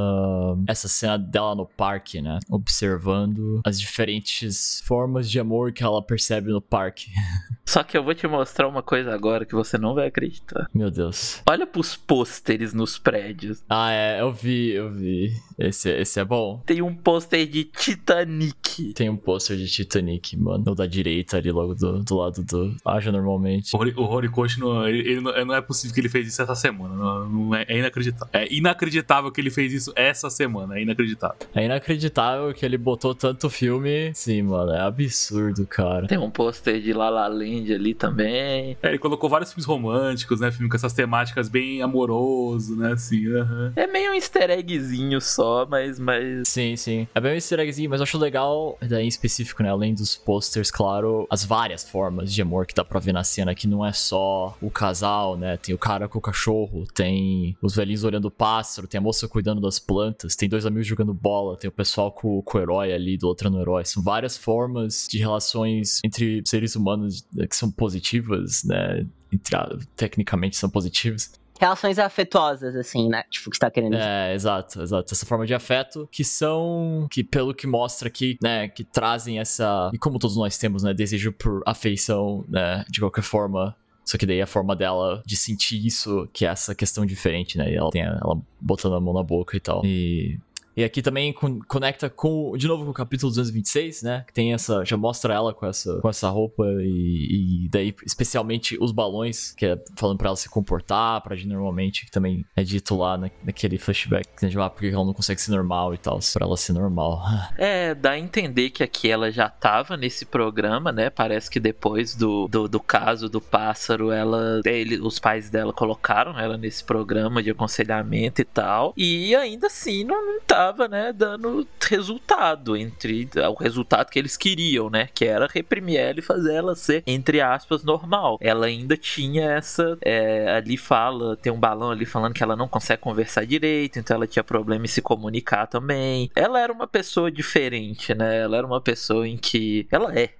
essa cena dela no parque, né? Observando as diferentes formas de amor que ela percebe no parque. <laughs> Só que eu vou te mostrar uma coisa agora que você não vai acreditar. Meu Deus. Olha pros pôsteres nos prédios. Ah, é, eu vi, eu vi. Esse, esse é bom. Tem um pôster de Titanic. Tem um pôster de Titanic, mano. O da direita ali, logo do, do lado do. Aja normalmente. O, Hori- o Horikoshi, não, ele, ele não, não é possível que ele fez isso essa semana. Não, não é, é inacreditável. É inacreditável que ele fez isso essa semana. É inacreditável. É inacreditável que ele botou tanto filme. Sim, mano, é absurdo, cara. Tem um pôster de La La Land ali também. É, ele colocou vários filmes românticos, né? Filme com essas temáticas bem amoroso, né? Assim, aham. É meio um easter eggzinho só, mas, mas Sim, sim. É bem um easter eggzinho, mas eu acho legal, daí em específico, né? Além dos posters, claro, as várias formas de amor que dá pra ver na cena, que não é só o casal, né? Tem o cara com o cachorro, tem os velhinhos olhando o pássaro, tem a moça cuidando das plantas, tem dois amigos jogando bola, tem o pessoal com, com o herói ali, do outro no herói. São várias formas de relações entre seres humanos eh, que são positivas, né? Entre, tecnicamente são positivas. Relações afetuosas, assim, né? Tipo, que você tá querendo dizer. É, exato, exato. Essa forma de afeto que são, que pelo que mostra aqui, né, que trazem essa, e como todos nós temos, né, desejo por afeição, né, de qualquer forma. Só que daí a forma dela de sentir isso, que é essa questão diferente, né? Ela tem ela botando a mão na boca e tal. E e aqui também con- conecta com, de novo, com o capítulo 226, né? Que tem essa. Já mostra ela com essa, com essa roupa e, e daí, especialmente, os balões, que é falando pra ela se comportar, pra agir normalmente, que também é dito lá na- naquele flashback, que de lá porque ela não consegue ser normal e tal, pra ela ser normal. <laughs> É, dá a entender que aqui ela já tava nesse programa, né? Parece que depois do, do, do caso do pássaro, ela. Ele, os pais dela colocaram ela nesse programa de aconselhamento e tal. E ainda assim não, não tava, né, dando resultado entre o resultado que eles queriam, né? Que era reprimir ela e fazer ela ser, entre aspas, normal. Ela ainda tinha essa. é, ali fala, tem um balão ali falando que ela não consegue conversar direito, então ela tinha problema em se comunicar também. Ela era uma pessoa diferente, né? Ela era uma pessoa em que. Ela é,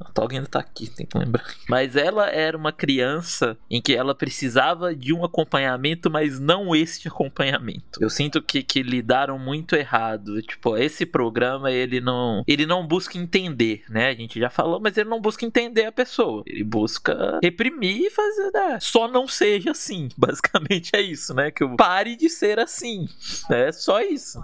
né? A Tog ainda tá aqui, tem que lembrar. Mas ela era uma criança em que ela precisava de um acompanhamento, mas não este acompanhamento. Eu sinto que, que lidaram muito errado. Tipo, esse programa, ele não. Ele não busca entender, né? A gente já falou, mas ele não busca entender a pessoa. Ele busca reprimir e fazer. né? Só não seja assim. <laughs> Basicamente é isso, né? Que eu pare de ser assim. É só isso.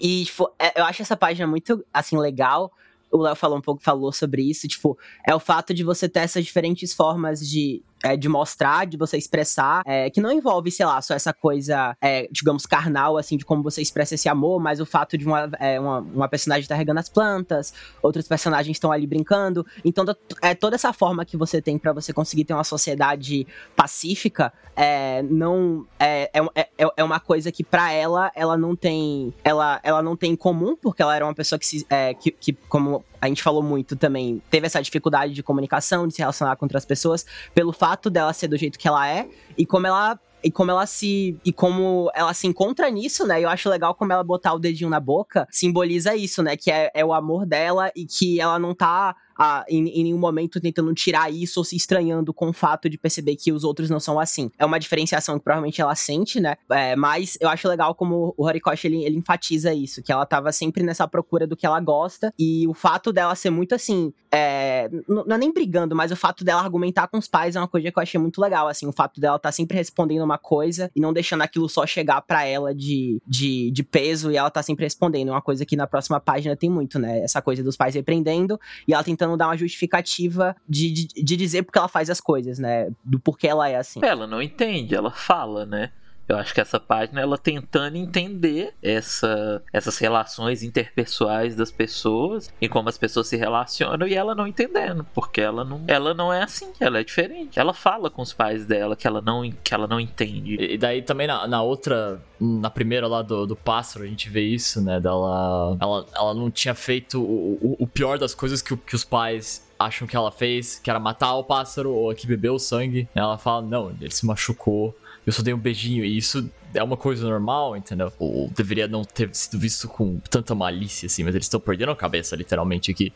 E, tipo, é- eu acho essa página muito, assim, legal. O Léo falou um pouco, falou sobre isso. Tipo, é o fato de você ter essas diferentes formas de, é, de mostrar, de você expressar, é, que não envolve, sei lá, só essa coisa, é, digamos, carnal, assim, de como você expressa esse amor, mas o fato de uma, é, uma, uma personagem estar regando as plantas, outros personagens estão ali brincando. Então, é toda essa forma que você tem pra você conseguir ter uma sociedade pacífica, é, não é, é, é, uma coisa que pra ela ela não tem ela, ela não tem em comum porque ela era uma pessoa que, se, que, que como a gente falou muito também teve essa dificuldade de comunicação de se relacionar com outras pessoas pelo fato dela ser do jeito que ela é e como ela e como ela se e como ela se encontra nisso, né? Eu acho legal como ela botar o dedinho na boca simboliza isso, né? Que é, é o amor dela e que ela não tá ah, em, em nenhum momento tentando tirar isso ou se estranhando com o fato de perceber que os outros não são assim. É uma diferenciação que provavelmente ela sente, né? É, mas eu acho legal como o Horikoshi ele, ele enfatiza isso, que ela tava sempre nessa procura do que ela gosta e o fato dela ser muito assim, é, não é nem brigando, mas o fato dela argumentar com os pais é uma coisa que eu achei muito legal, assim, o fato dela tá sempre respondendo uma coisa e não deixando aquilo só chegar pra ela de, de, de peso e ela tá sempre respondendo, é uma coisa que na próxima página tem muito, né? Essa coisa dos pais repreendendo e ela tentando dar uma justificativa de, de, de dizer porque ela faz as coisas, né? Do porquê ela é assim. Ela não entende, ela fala, né? Eu acho que essa página ela tentando entender essa, essas relações interpessoais das pessoas e como as pessoas se relacionam e ela não entendendo, porque ela não, ela não é assim, ela é diferente. Ela fala com os pais dela que ela não, que ela não entende. E daí também na, na outra, na primeira lá do, do pássaro, a gente vê isso, né? Dela. Ela, ela não tinha feito o, o, o pior das coisas que, que os pais acham que ela fez, que era matar o pássaro ou que bebeu o sangue. Ela fala, não, ele se machucou. Eu só dei um beijinho e isso é uma coisa normal, entendeu? Ou deveria não ter sido visto com tanta malícia, assim, mas eles estão perdendo a cabeça, literalmente, aqui.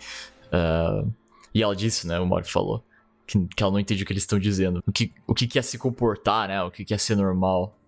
Uh, e ela disse, né? O Mario falou. Que, que ela não entende o que eles estão dizendo. O que, o que é se comportar, né? O que é ser normal.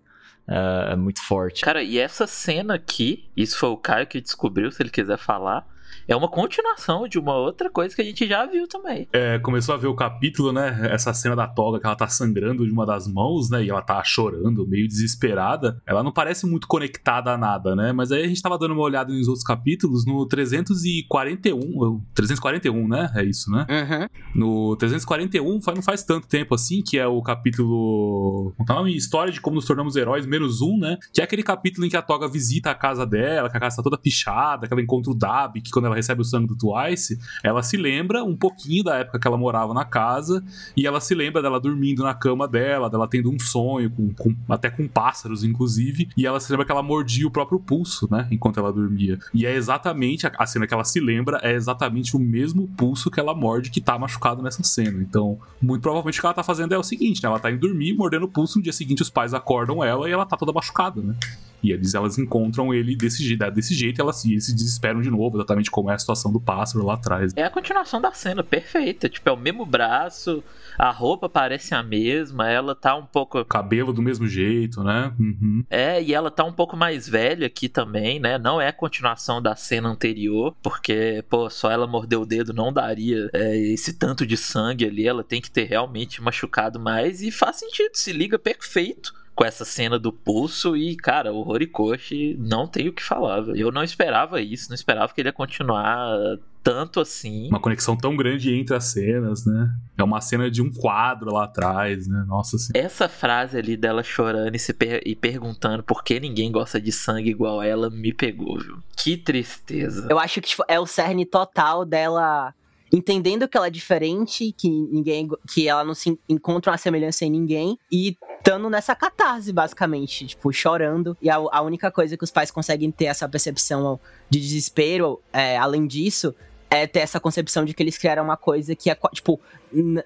Uh, é muito forte. Cara, e essa cena aqui, isso foi o Caio que descobriu, se ele quiser falar é uma continuação de uma outra coisa que a gente já viu também. É, começou a ver o capítulo, né? Essa cena da toga que ela tá sangrando de uma das mãos, né? E ela tá chorando, meio desesperada. Ela não parece muito conectada a nada, né? Mas aí a gente tava dando uma olhada nos outros capítulos, no 341, 341, né? É isso, né? Uhum. No 341, não faz tanto tempo assim, que é o capítulo. Tá nome? História de como nos tornamos heróis, menos um, né? Que é aquele capítulo em que a Toga visita a casa dela, que a casa tá toda pichada, que ela encontra o Dab, que quando ela recebe o sangue do Twice, ela se lembra um pouquinho da época que ela morava na casa e ela se lembra dela dormindo na cama dela, dela tendo um sonho, com, com, até com pássaros, inclusive, e ela se lembra que ela mordia o próprio pulso, né, enquanto ela dormia. E é exatamente, a, a cena que ela se lembra é exatamente o mesmo pulso que ela morde que tá machucado nessa cena. Então, muito provavelmente o que ela tá fazendo é o seguinte, né, ela tá indo dormir, mordendo o pulso, no dia seguinte os pais acordam ela e ela tá toda machucada, né. E eles elas encontram ele desse, desse jeito elas, e eles se desesperam de novo, exatamente como é a situação do pássaro lá atrás. É a continuação da cena, perfeita. Tipo, é o mesmo braço, a roupa parece a mesma, ela tá um pouco. Cabelo do mesmo jeito, né? Uhum. É, e ela tá um pouco mais velha aqui também, né? Não é a continuação da cena anterior, porque, pô, só ela morder o dedo não daria é, esse tanto de sangue ali. Ela tem que ter realmente machucado mais e faz sentido, se liga perfeito com essa cena do pulso e, cara, o Horikoshi não tem o que falar. Eu não esperava isso, não esperava que ele ia continuar tanto assim. Uma conexão tão grande entre as cenas, né? É uma cena de um quadro lá atrás, né? Nossa senhora. Essa frase ali dela chorando e, se per e perguntando por que ninguém gosta de sangue igual ela me pegou, viu? Que tristeza. Eu acho que tipo, é o cerne total dela entendendo que ela é diferente, que ninguém, que ela não se encontra uma semelhança em ninguém e estando nessa catarse basicamente, tipo chorando. E a, a, única coisa que os pais conseguem ter essa percepção de desespero, é, além disso, é ter essa concepção de que eles criaram uma coisa que é, tipo,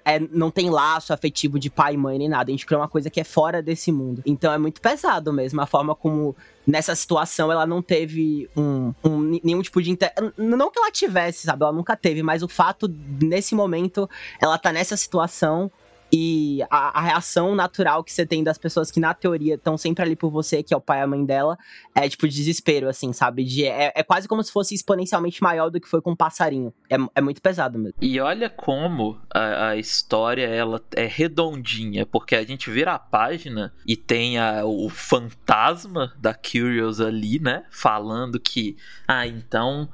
é, não tem laço afetivo de pai e mãe nem nada. A gente criou uma coisa que é fora desse mundo. Então é muito pesado mesmo a forma como nessa situação ela não teve um, um nenhum tipo de inter... não que ela tivesse, sabe? Ela nunca teve, mas o fato nesse momento ela tá nessa situação e a, a, reação natural que você tem das pessoas que, na teoria, estão sempre ali por você, que é o pai e a mãe dela, é tipo desespero, assim, sabe? De, é, é quase como se fosse exponencialmente maior do que foi com o um passarinho. É, é muito pesado mesmo. E olha como a, a, história ela é redondinha, porque a gente vira a página e tem a, o fantasma da Curious ali, né? Falando que, ah, então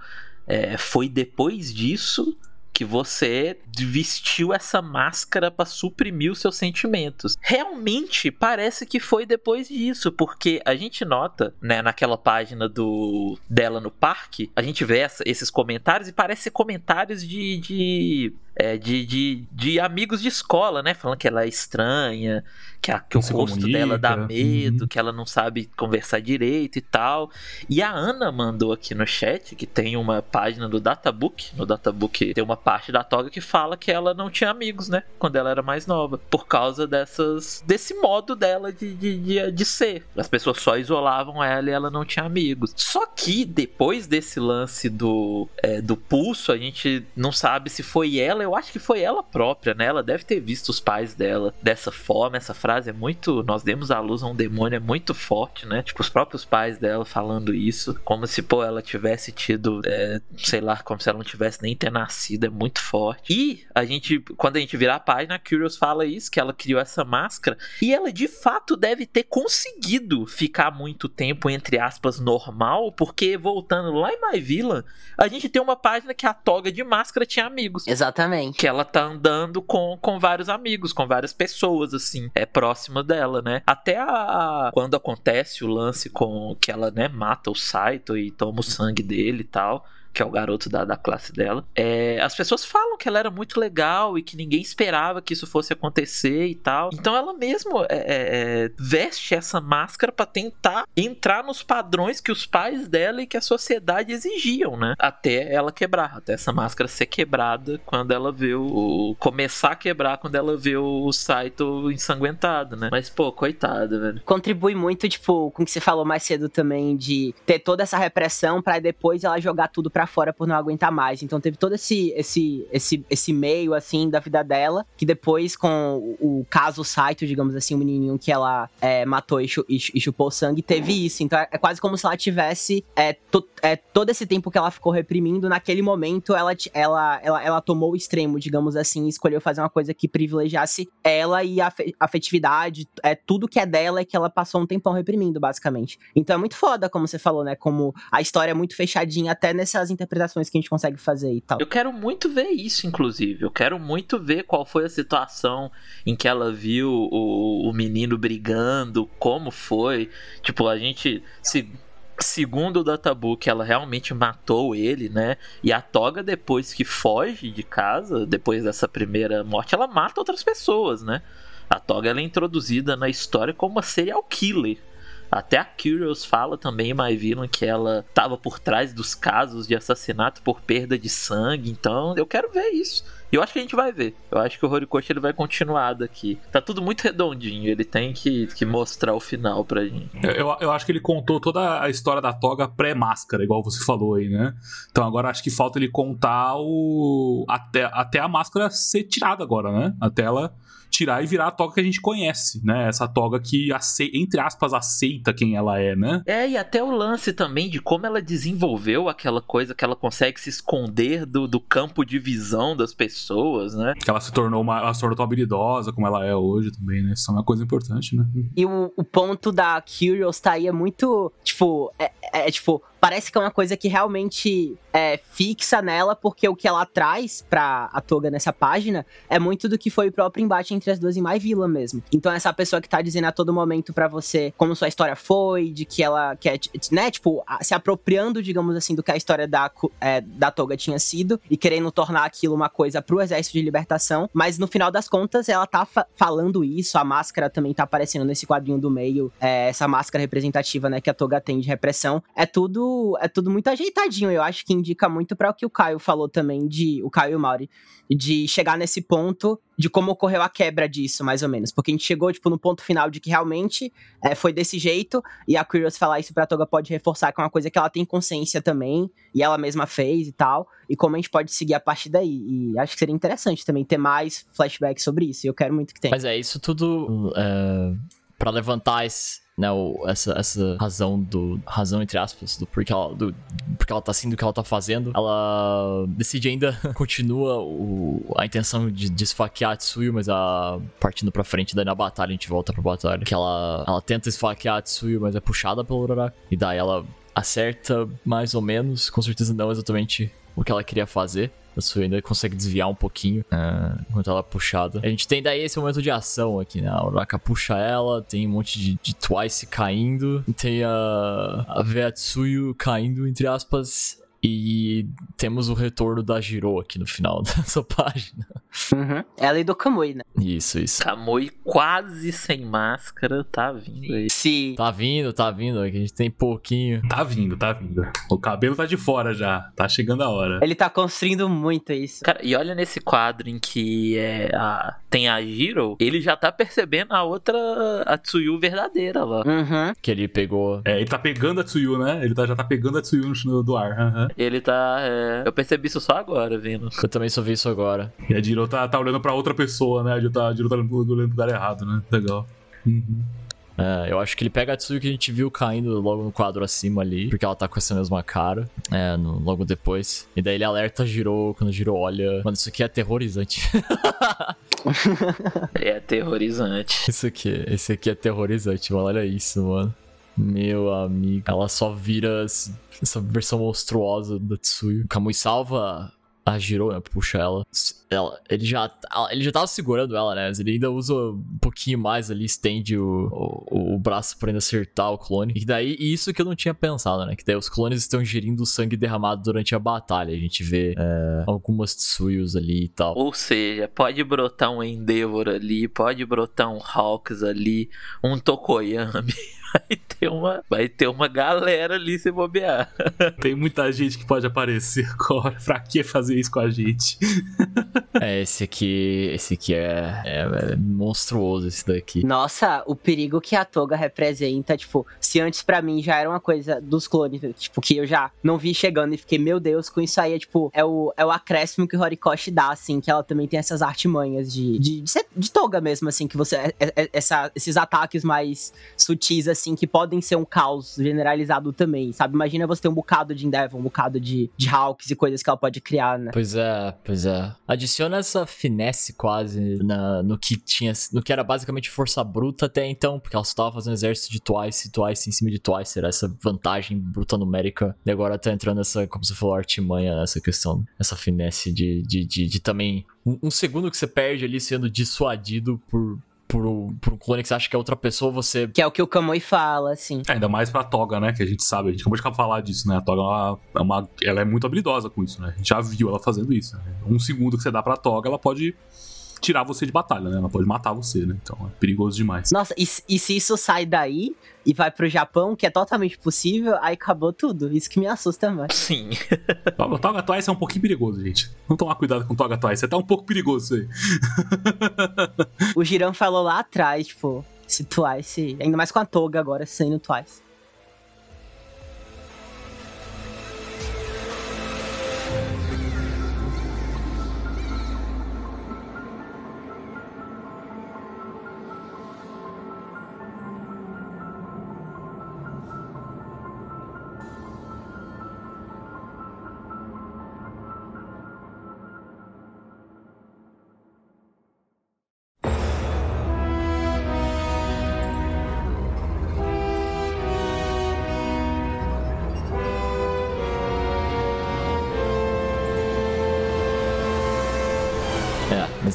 é, foi depois disso que você vestiu essa máscara para suprimir os seus sentimentos. Realmente parece que foi depois disso, porque a gente nota, né, naquela página do dela no parque, a gente vê essa, esses comentários e parece comentários de, de é, de, de, de, amigos de escola, né? Falando que ela é estranha, que, a, que o rosto comunica. dela dá medo, uhum. que ela não sabe conversar direito e tal. E a Ana mandou aqui no chat que tem uma página do Databook. No Databook tem uma parte da toga que fala que ela não tinha amigos, né? Quando ela era mais nova. Por causa dessas. desse modo dela de, de, de, de ser. As pessoas só isolavam ela e ela não tinha amigos. Só que depois desse lance do, é, do pulso, a gente não sabe se foi ela eu acho que foi ela própria, né? Ela deve ter visto os pais dela dessa forma. Essa frase é muito. Nós demos a luz a um demônio, é muito forte, né? Tipo, os próprios pais dela falando isso. Como se, pô, ela tivesse tido, é, sei lá, como se ela não tivesse nem ter nascido. É muito forte. E a gente, quando a gente virar a página, a Curious fala isso, que ela criou essa máscara. E ela de fato deve ter conseguido ficar muito tempo, entre aspas, normal, porque voltando lá em My Villa, a gente tem uma página que a toga de máscara tinha amigos. Exatamente. Que ela tá andando com, com vários amigos, com várias pessoas, assim, é próxima dela, né? Até a- quando acontece o lance com que ela, né, mata o Saito e toma o sangue dele e tal. Que é o garoto da, da classe dela. É, as pessoas falam que ela era muito legal e que ninguém esperava que isso fosse acontecer e tal. Então ela mesmo é, é, é, veste essa máscara pra tentar entrar nos padrões que os pais dela e que a sociedade exigiam, né? Até ela quebrar, até essa máscara ser quebrada quando ela vê o. começar a quebrar quando ela vê o Saito ensanguentado, né? Mas, pô, coitada, velho. Contribui muito, tipo, com o que você falou mais cedo também, de ter toda essa repressão pra depois ela jogar tudo pra fora por não aguentar mais. Então teve todo esse, esse, esse, esse meio, assim, da vida dela, que depois com o, o caso Saito, digamos assim, o menininho que ela é, matou e, e chu- chupou sangue, teve isso. Então é, é quase como se ela tivesse é, to- é, todo esse tempo que ela ficou reprimindo, naquele momento ela, ela, ela, ela tomou o extremo, digamos assim, e escolheu fazer uma coisa que privilegiasse ela e a afe- afetividade, é tudo que é dela é que ela passou um tempão reprimindo, basicamente. Então é muito foda, como você falou, né? Como a história é muito fechadinha, até nessas interpretações que a gente consegue fazer e tal. Eu quero muito ver isso, inclusive. Eu quero muito ver qual foi a situação em que ela viu o, o menino brigando, como foi. Tipo, a gente. Se, segundo o Databook, ela realmente matou ele, né? E a Toga, depois que foge de casa, depois dessa primeira morte, ela mata outras pessoas, né? A Toga ela é introduzida na história como uma serial killer. Até a Curious fala também My Villain que ela tava por trás dos casos de assassinato por perda de sangue. Então eu quero ver isso. E eu acho que a gente vai ver. Eu acho que o Horikoshi ele vai continuar daqui. Tá tudo muito redondinho. Ele tem que, que mostrar o final pra gente. Eu, eu, eu acho que ele contou toda a história da toga pré-máscara, igual você falou aí, né? Então agora acho que falta ele contar o. Até, até a máscara ser tirada agora, né? Até ela tirar e virar a toga que a gente conhece, né? Essa toga que, ace- entre aspas, aceita quem ela é, né? É, e até o lance também de como ela desenvolveu aquela coisa que ela consegue se esconder do, do campo de visão das pessoas, né? Que ela se tornou uma. Ela se tornou tão habilidosa como ela é hoje também, né? Isso é uma coisa importante, né? E o, o ponto da Curious tá aí é muito, tipo, é, é, tipo, parece que é uma coisa que realmente é fixa nela, porque o que ela traz pra a Toga nessa página é muito do que foi o próprio embate entre as duas em My Villa mesmo. Então essa pessoa que tá dizendo a todo momento pra você como sua história foi, de que ela quer, né, tipo, se apropriando, digamos assim, do que a história da, é, da Toga tinha sido e querendo tornar aquilo uma coisa pro exército de libertação, mas no final das contas ela tá fa- falando isso, a máscara também tá aparecendo nesse quadrinho do meio, é, essa máscara representativa, né, que a Toga tem de repressão, é tudo, é tudo muito ajeitadinho, eu acho que indica muito pra o que o Caio falou também de, o Caio e o Mauri, de chegar nesse ponto de como ocorreu a quebra disso, mais ou menos. Porque a gente chegou, tipo, no ponto final de que realmente é, foi desse jeito, e a Curious falar isso pra Toga pode reforçar que é uma coisa que ela tem consciência também, e ela mesma fez e tal, e como a gente pode seguir a partir daí. E acho que seria interessante também ter mais flashbacks sobre isso, e eu quero muito que tenha. Mas é isso tudo é, para levantar esse, né, o- essa, essa razão do razão entre aspas do porque ela do porque ela tá assim do que ela tá fazendo. Ela decide ainda <laughs> continua o, a intenção de, de esfaquear a Tsuyu, mas a partindo pra frente daí na batalha a gente volta pra batalha que ela ela tenta esfaquear a Tsuyu, mas é puxada pelo Uraraka e daí ela acerta mais ou menos, com certeza não exatamente o que ela queria fazer. A Tsuyu ainda consegue desviar um pouquinho é, enquanto ela é puxada. A gente tem daí esse momento de ação aqui, né? A Uraka puxa ela, tem um monte de, de Twice caindo, tem a, a Veatsuyu caindo, entre aspas, e temos o retorno da Jiro aqui no final <laughs> dessa página. Uhum. Ela e do Kamui, né? Isso, isso. Kamui quase sem máscara, tá vindo aí. Se. Tá vindo, tá vindo, é a gente tem pouquinho. Tá vindo, tá vindo. O cabelo tá de fora já. Tá chegando a hora. Ele tá construindo muito isso. Cara, e olha nesse quadro em que é a, tem a Jiro, ele já tá percebendo a outra, a Tsuyu verdadeira lá. Uhum. Que ele pegou. É, ele tá pegando a Tsuyu, né? Ele tá, já tá pegando a Tsuyu no, do ar. aham. Ele tá. é, eu percebi isso só agora, vindo. Eu também só vi isso agora. E a Jiro tá, tá olhando pra outra pessoa, né? A Jiro tá, Jiro tá olhando pro lugar errado, né? Legal. Uhum. É, eu acho que ele pega a Tsuyu que a gente viu caindo logo no quadro acima ali, porque ela tá com essa mesma cara, é, no- logo depois. E daí ele alerta Jiro, quando Jiro olha. Mano, isso aqui é aterrorizante. <laughs> É aterrorizante. isso aqui, esse aqui é aterrorizante, mano. Olha isso, mano. Meu amigo. Ela só vira essa versão monstruosa da Tsuyu. Kamui salva a Jiro, né, puxa ela, ela, ele já ele já tava segurando ela, né, mas ele ainda usa um pouquinho mais ali, estende o, o, o braço pra ainda acertar o clone. E daí, isso que eu não tinha pensado, né, que daí os clones estão ingerindo o sangue derramado durante a batalha. A gente vê é, algumas Tsuyus ali e tal. Ou seja, pode brotar um Endeavor ali, pode brotar um Hawks ali, um Tokoyami. <laughs> vai ter uma, vai ter uma galera ali se bobear. <laughs> Tem muita gente que pode aparecer agora. Pra que fazer isso com a gente? <laughs> é, esse aqui, esse aqui é, é, é, monstruoso esse daqui. Nossa, o perigo que a Toga representa, tipo, se antes para mim já era uma coisa dos clones, tipo, que eu já não vi chegando e fiquei, meu Deus, com isso aí é tipo, é o, é o acréscimo que o Horikoshi dá, assim, que ela também tem essas artimanhas de, de, de, de Toga mesmo, assim, que você, é, é, essa, esses ataques mais sutis, assim, assim, que podem ser um caos generalizado também, sabe? Imagina você ter um bocado de Endeavor, um bocado de, de Hawks e coisas que ela pode criar, né? Pois é, pois é. Adiciona essa finesse quase na, no que tinha, no que era basicamente força bruta até então, porque ela só tava fazendo exército de Twice, Twice em cima de Twice, era essa vantagem bruta numérica. E agora tá entrando essa, como você falou, artimanha, essa questão, essa finesse de, de, de, de também um, um segundo que você perde ali sendo dissuadido por por, um, por um clone que você acha que é outra pessoa, você. Que é o que o Kamui fala, assim. É, ainda mais pra Toga, né? Que a gente sabe, a gente acabou de falar disso, né? A Toga ela é, uma, ela é muito habilidosa com isso, né? A gente já viu ela fazendo isso. Né? Um segundo que você dá pra Toga, ela pode tirar você de batalha, né? Ela pode matar você, né? Então é perigoso demais. Nossa, e, e se isso sai daí e vai pro Japão, que é totalmente possível, aí acabou tudo. Isso que me assusta mais. Sim. o <laughs> Toga Twice é um pouquinho perigoso, gente. Vamos tomar cuidado com o Toga Twice. É até um pouco perigoso isso aí. <laughs> o Girão falou lá atrás, tipo, se Twice. Ainda mais com a Toga agora sendo Twice.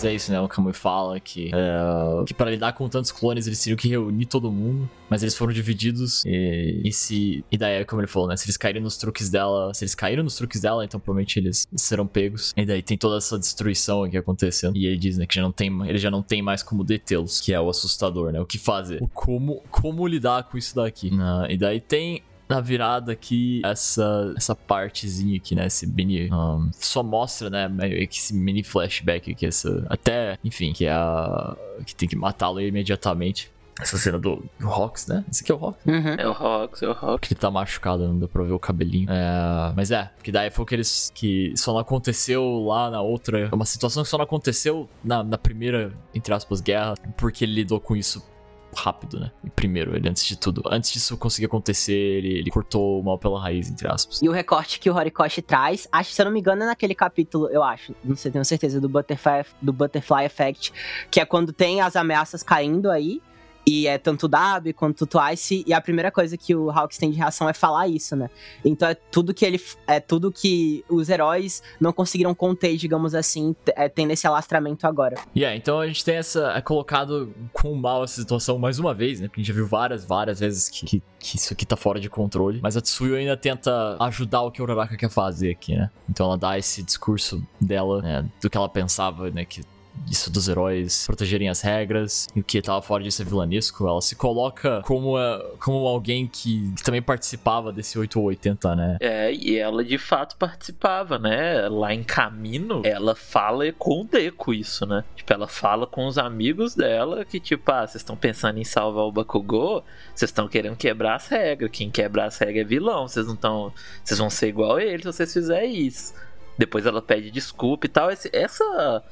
É isso, né? O Kamui fala que, é, que para lidar com tantos clones eles teriam que reunir todo mundo, mas eles foram divididos. E, e se. E daí, como ele falou, né? Se eles caírem nos truques dela. Se eles caíram nos truques dela, então provavelmente eles serão pegos. E daí tem toda essa destruição aqui acontecendo. E ele diz, né, que já não tem, ele já não tem mais como detê-los, que é o assustador, né? O que fazer? Como, como lidar com isso daqui? Uh, e daí tem na virada aqui, essa, essa partezinha aqui, né? Esse mini. Um, só mostra, né? Esse mini flashback aqui, essa. Até, enfim, que é a. Que tem que matá-lo imediatamente. Essa cena do, do Hawks, né? Esse aqui é o Hawks. Uhum. É o Hawks, é o Hawks. Que ele tá machucado, não dá pra ver o cabelinho. É, mas é, porque daí foi o que eles. que só não aconteceu lá na outra. É uma situação que só não aconteceu na, na primeira, entre aspas, guerra, porque ele lidou com isso rápido, né? E primeiro, ele antes de tudo. Antes disso conseguir acontecer, ele, ele cortou o mal pela raiz, entre aspas. E o recorte que o Horikoshi traz, acho, se eu não me engano, é naquele capítulo, eu acho, não sei, tenho certeza, do Butterfly, do Butterfly Effect, que é quando tem as ameaças caindo aí, e é tanto o Dab quanto o Twice. E a primeira coisa que o Hawks tem de reação é falar isso, né? Então é tudo que ele. É tudo que os heróis não conseguiram conter, digamos assim, é, tendo esse alastramento agora. E yeah, então a gente tem essa. É colocado com mal essa situação mais uma vez, né? Porque a gente já viu várias, várias vezes que, que, que isso aqui tá fora de controle. Mas a Tsuyu ainda tenta ajudar o que o Uraraka quer fazer aqui, né? Então ela dá esse discurso dela, né? Do que ela pensava, né? Que isso dos heróis protegerem as regras, e o que tava fora disso é vilanesco. Ela se coloca como, como alguém que, que também participava desse 8 ou 80, né? É, e ela de fato participava, né? Lá em Camino, ela fala com o Deco isso, né? Tipo, ela fala com os amigos dela que, tipo, ah, vocês estão pensando em salvar o Bakugou, vocês estão querendo quebrar as regras. Quem quebrar as regras é vilão, vocês não estão. Vocês vão ser igual a ele se vocês fizerem isso. Depois ela pede desculpa e tal. Esse, essa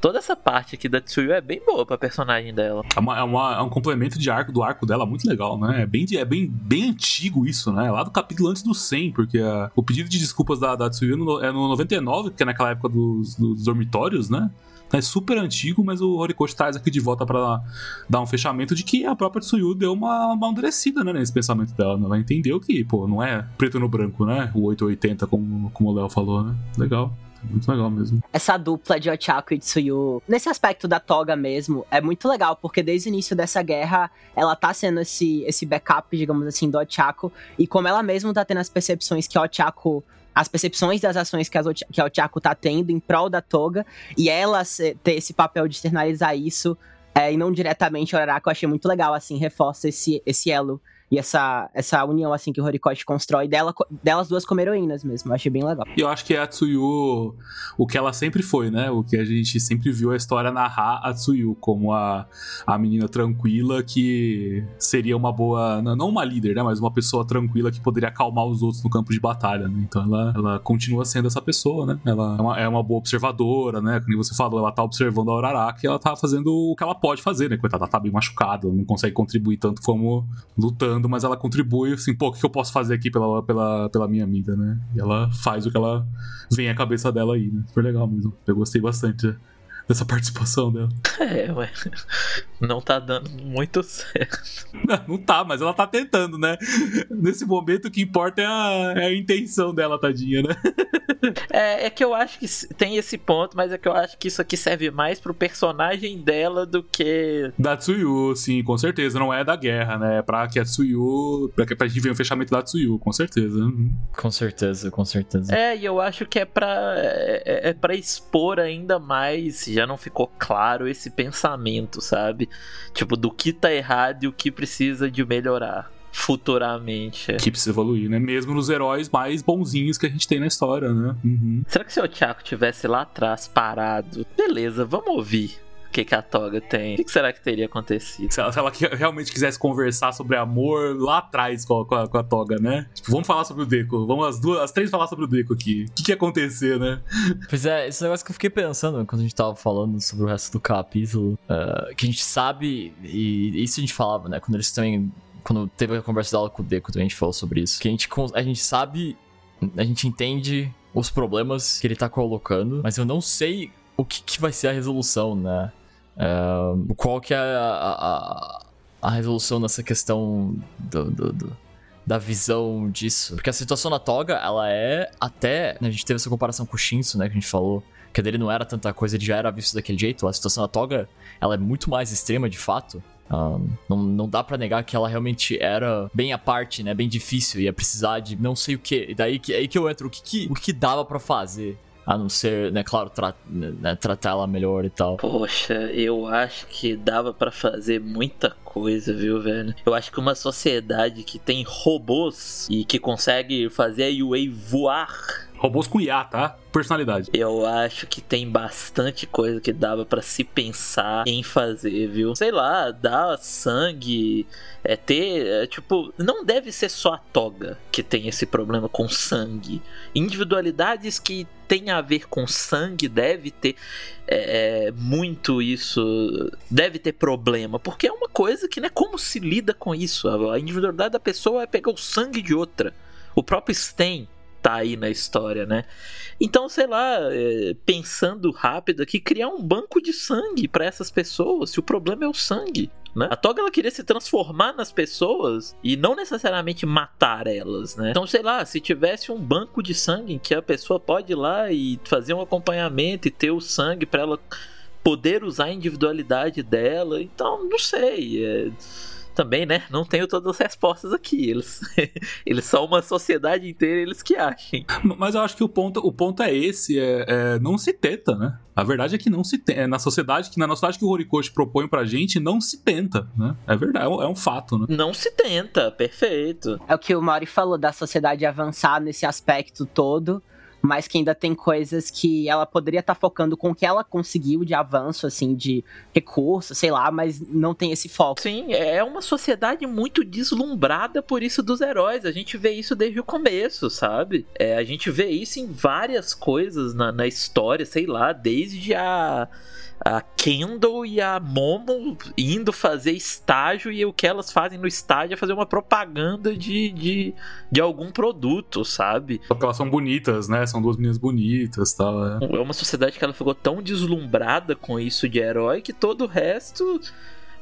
toda essa parte aqui da Tsuyu é bem boa pra personagem dela. É, uma, é, uma, é um complemento de arco do arco dela muito legal, né? É bem, é bem, bem antigo isso, né? Lá do capítulo antes do 100, porque a, o pedido de desculpas da, da Tsuyu é no 99, que é naquela época dos, dos dormitórios, né? É super antigo, mas o Horikoshi traz aqui de volta para dar um fechamento de que a própria Tsuyu deu uma, uma né, nesse pensamento dela. Ela entendeu que, pô, não é preto no branco, né? O 880, como, como o Léo falou, né? Legal. Muito legal mesmo. Essa dupla de Ochako e Tsuyu, nesse aspecto da toga mesmo, é muito legal, porque desde o início dessa guerra, ela tá sendo esse, esse backup, digamos assim, do Ochako, e como ela mesma tá tendo as percepções que a Ochako as percepções das ações que, as, que a Ochako tá tendo em prol da Toga, e ela ter esse papel de externalizar isso, é, e não diretamente o Araraka, eu achei muito legal, assim, reforça esse, esse elo e essa, essa união, assim, que o Horikoshi constrói dela, delas duas como heroínas mesmo. Eu achei bem legal. E eu acho que a Tsuyu, o que ela sempre foi, né? O que a gente sempre viu a história narrar a Tsuyu como a, a menina tranquila que seria uma boa, não uma líder, né? Mas uma pessoa tranquila que poderia acalmar os outros no campo de batalha, né? Então ela, ela continua sendo essa pessoa, né? Ela é uma, é uma boa observadora, né? Como você falou, ela tá observando a Uraraka e ela tá fazendo o que ela pode fazer, né? Coitada, ela tá bem machucada, ela não consegue contribuir tanto como lutando mas ela contribui, assim, pô, o que eu posso fazer aqui pela, pela, pela minha amiga, né? E ela faz o que ela vem à cabeça dela aí, né? Super legal mesmo. Eu gostei bastante dessa participação dela. <laughs> É, ué. Não tá dando muito certo. Não, não tá, mas ela tá tentando, né? Nesse momento o que importa é a, é a intenção dela, tadinha, né? É, é que eu acho que tem esse ponto, mas é que eu acho que isso aqui serve mais pro personagem dela do que. Da Tsuyu, sim, com certeza. Não é da guerra, né? É pra que a Tsuyu. Pra que pra gente ver o fechamento da Tsuyu, com certeza. Com certeza, com certeza. É, e eu acho que é pra. É, é, é pra expor ainda mais, já não ficou claro esse pensamento, sabe? Tipo, do que tá errado e o que precisa de melhorar futuramente. Que precisa evoluir, né? Mesmo nos heróis mais bonzinhos que a gente tem na história, né? Uhum. Será que se o Thiago tivesse lá atrás parado? Beleza, vamos ouvir que, que a Toga tem. O que, que será que teria acontecido? Se ela, se ela, realmente quisesse conversar sobre amor lá atrás com a, com a, com a Toga, né? Tipo, vamos falar sobre o Deco. Vamos as duas, as três falar sobre o Deco aqui. O que, que ia acontecer, né? Pois é, esse negócio que eu fiquei pensando quando a gente tava falando sobre o resto do capítulo. Uh, que a gente sabe, e isso a gente falava, né? Quando eles também. Quando teve a conversa dela com o Deco, a gente falou sobre isso. Que a gente, a gente sabe, a gente entende os problemas que ele tá colocando, mas eu não sei o que, que vai ser a resolução, né? Uh, qual que é a, a, a, resolução nessa questão do, do, do, da visão disso? Porque a situação da Toga, ela é até... A gente teve essa comparação com o Shinsu, né? Que a gente falou que dele não era tanta coisa, ele já era visto daquele jeito. A situação da Toga, ela é muito mais extrema de fato. Um, não, não dá para negar que ela realmente era bem à parte, né? Bem difícil, ia precisar de não sei o que. E daí que, aí que eu entro, o que, que o que dava para fazer? A não ser, né, claro, tra né, tratar ela melhor e tal. Poxa, eu acho que dava para fazer muita coisa, viu, velho? Eu acho que uma sociedade que tem robôs e que consegue fazer a UA voar Robôs com IA, tá? Personalidade. Eu acho que tem bastante coisa que dava para se pensar em fazer, viu? Sei lá, dar sangue, é ter, é, tipo, não deve ser só a toga que tem esse problema com sangue. Individualidades que tem a ver com sangue deve ter é, é muito isso, deve ter problema, porque é uma coisa que, né, como se lida com isso? A individualidade da pessoa é pegar o sangue de outra. O próprio Sten tá aí na história, né? Então, sei lá, é, pensando rápido aqui, criar um banco de sangue para essas pessoas, se o problema é o sangue. Né? A Toga ela queria se transformar nas pessoas e não necessariamente matar elas, né? Então, sei lá, se tivesse um banco de sangue em que a pessoa pode ir lá e fazer um acompanhamento e ter o sangue para ela poder usar a individualidade dela, então não sei. É também, né, não tenho todas as respostas aqui. Eles, <laughs> eles são uma sociedade inteira, eles que achem. Mas eu acho que o ponto, o ponto é esse, é, é não se tenta, né? A verdade é que não se tenta. É na sociedade, que na sociedade que o Horikoshi propõe pra gente, não se tenta, né? É verdade, é um, é um fato, né? Não se tenta, perfeito. É o que o Mauri falou da sociedade avançar nesse aspecto todo mas que ainda tem coisas que ela poderia estar tá focando com o que ela conseguiu de avanço, assim, de recurso, sei lá, mas não tem esse foco. Sim, é uma sociedade muito deslumbrada por isso dos heróis. A gente vê isso desde o começo, sabe? É, a gente vê isso em várias coisas na, na história, sei lá, desde a a Kendall e a Momo indo fazer estágio e o que elas fazem no estágio é fazer uma propaganda de, de, de algum produto, sabe? Porque elas são bonitas, né? São duas meninas bonitas tal. É. é uma sociedade que ela ficou tão deslumbrada com isso de herói que todo o resto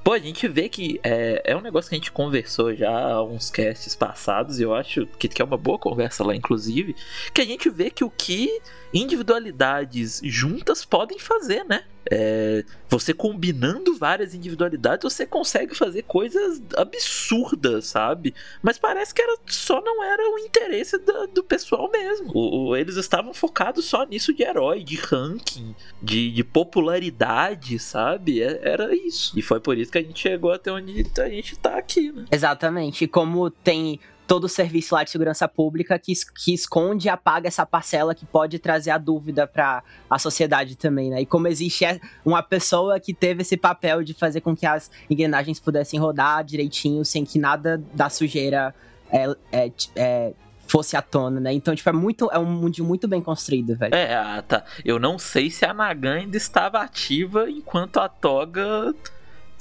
Pô, a gente vê que é, é um negócio que a gente conversou já há uns casts passados, e eu acho que, que é uma boa conversa lá, inclusive, que a gente vê que o que individualidades juntas podem fazer, né? É, você combinando várias individualidades, você consegue fazer coisas absurdas, sabe? Mas parece que era, só não era o interesse do, do pessoal mesmo. O, eles estavam focados só nisso de herói, de ranking, de, de popularidade, sabe? É, era isso. E foi por isso que a gente chegou até onde a gente tá aqui, né? Exatamente. E como tem todo o serviço lá de segurança pública que, que esconde e apaga essa parcela que pode trazer a dúvida para a sociedade também, né? E como existe uma pessoa que teve esse papel de fazer com que as engrenagens pudessem rodar direitinho, sem que nada da sujeira é, é, é fosse à tona, né? Então, tipo, é muito. É um mundo muito bem construído, velho. É, ah, tá. Eu não sei se a Nagan ainda estava ativa enquanto a Toga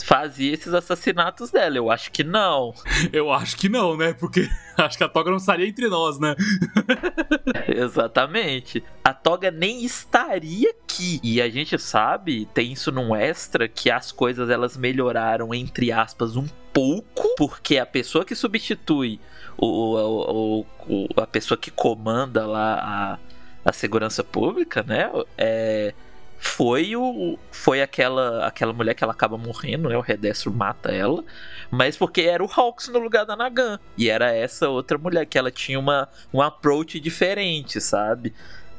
fazia esses assassinatos dela. Eu acho que não. <laughs> Eu acho que não, né? Porque <laughs> acho que a Toga não estaria entre nós, né? <laughs> Exatamente. A Toga nem estaria aqui. E a gente sabe, tem isso num extra, que as coisas elas melhoraram, entre aspas, um pouco, porque a pessoa que substitui o, o, o, a pessoa que comanda lá a, a segurança pública, né? É foi o foi aquela aquela mulher que ela acaba morrendo, né? O Redestro mata ela, mas porque era o Hawks no lugar da Nagan. E era essa outra mulher que ela tinha uma um approach diferente, sabe?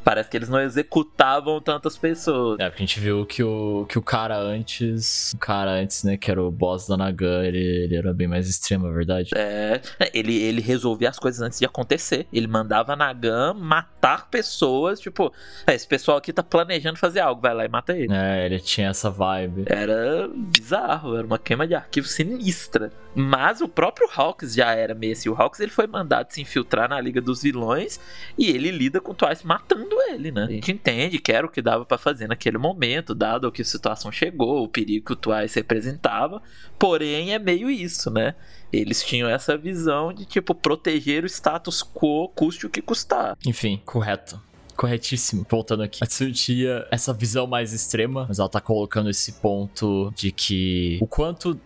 Parece que eles não executavam tantas pessoas. É, porque a gente viu que o, que o cara antes. O cara antes, né, que era o boss da Nagan, ele, ele era bem mais extremo, é verdade? É, ele, ele resolvia as coisas antes de acontecer. Ele mandava a Nagan matar pessoas, tipo, é, esse pessoal aqui tá planejando fazer algo, vai lá e mata ele. É, ele tinha essa vibe. Era bizarro, era uma queima de arquivo sinistra. Mas o próprio Hawks já era meio assim. O Hawks ele foi mandado se infiltrar na Liga dos Vilões e ele lida com o Twice matando ele, né? A gente entende que era o que dava para fazer naquele momento, dado que a situação chegou, o perigo que o Twice representava. Porém, é meio isso, né? Eles tinham essa visão de, tipo, proteger o status quo, custe o que custar. Enfim, correto corretíssimo. Voltando aqui. A Tsuyu tinha essa visão mais extrema, mas ela tá colocando esse ponto de que o quanto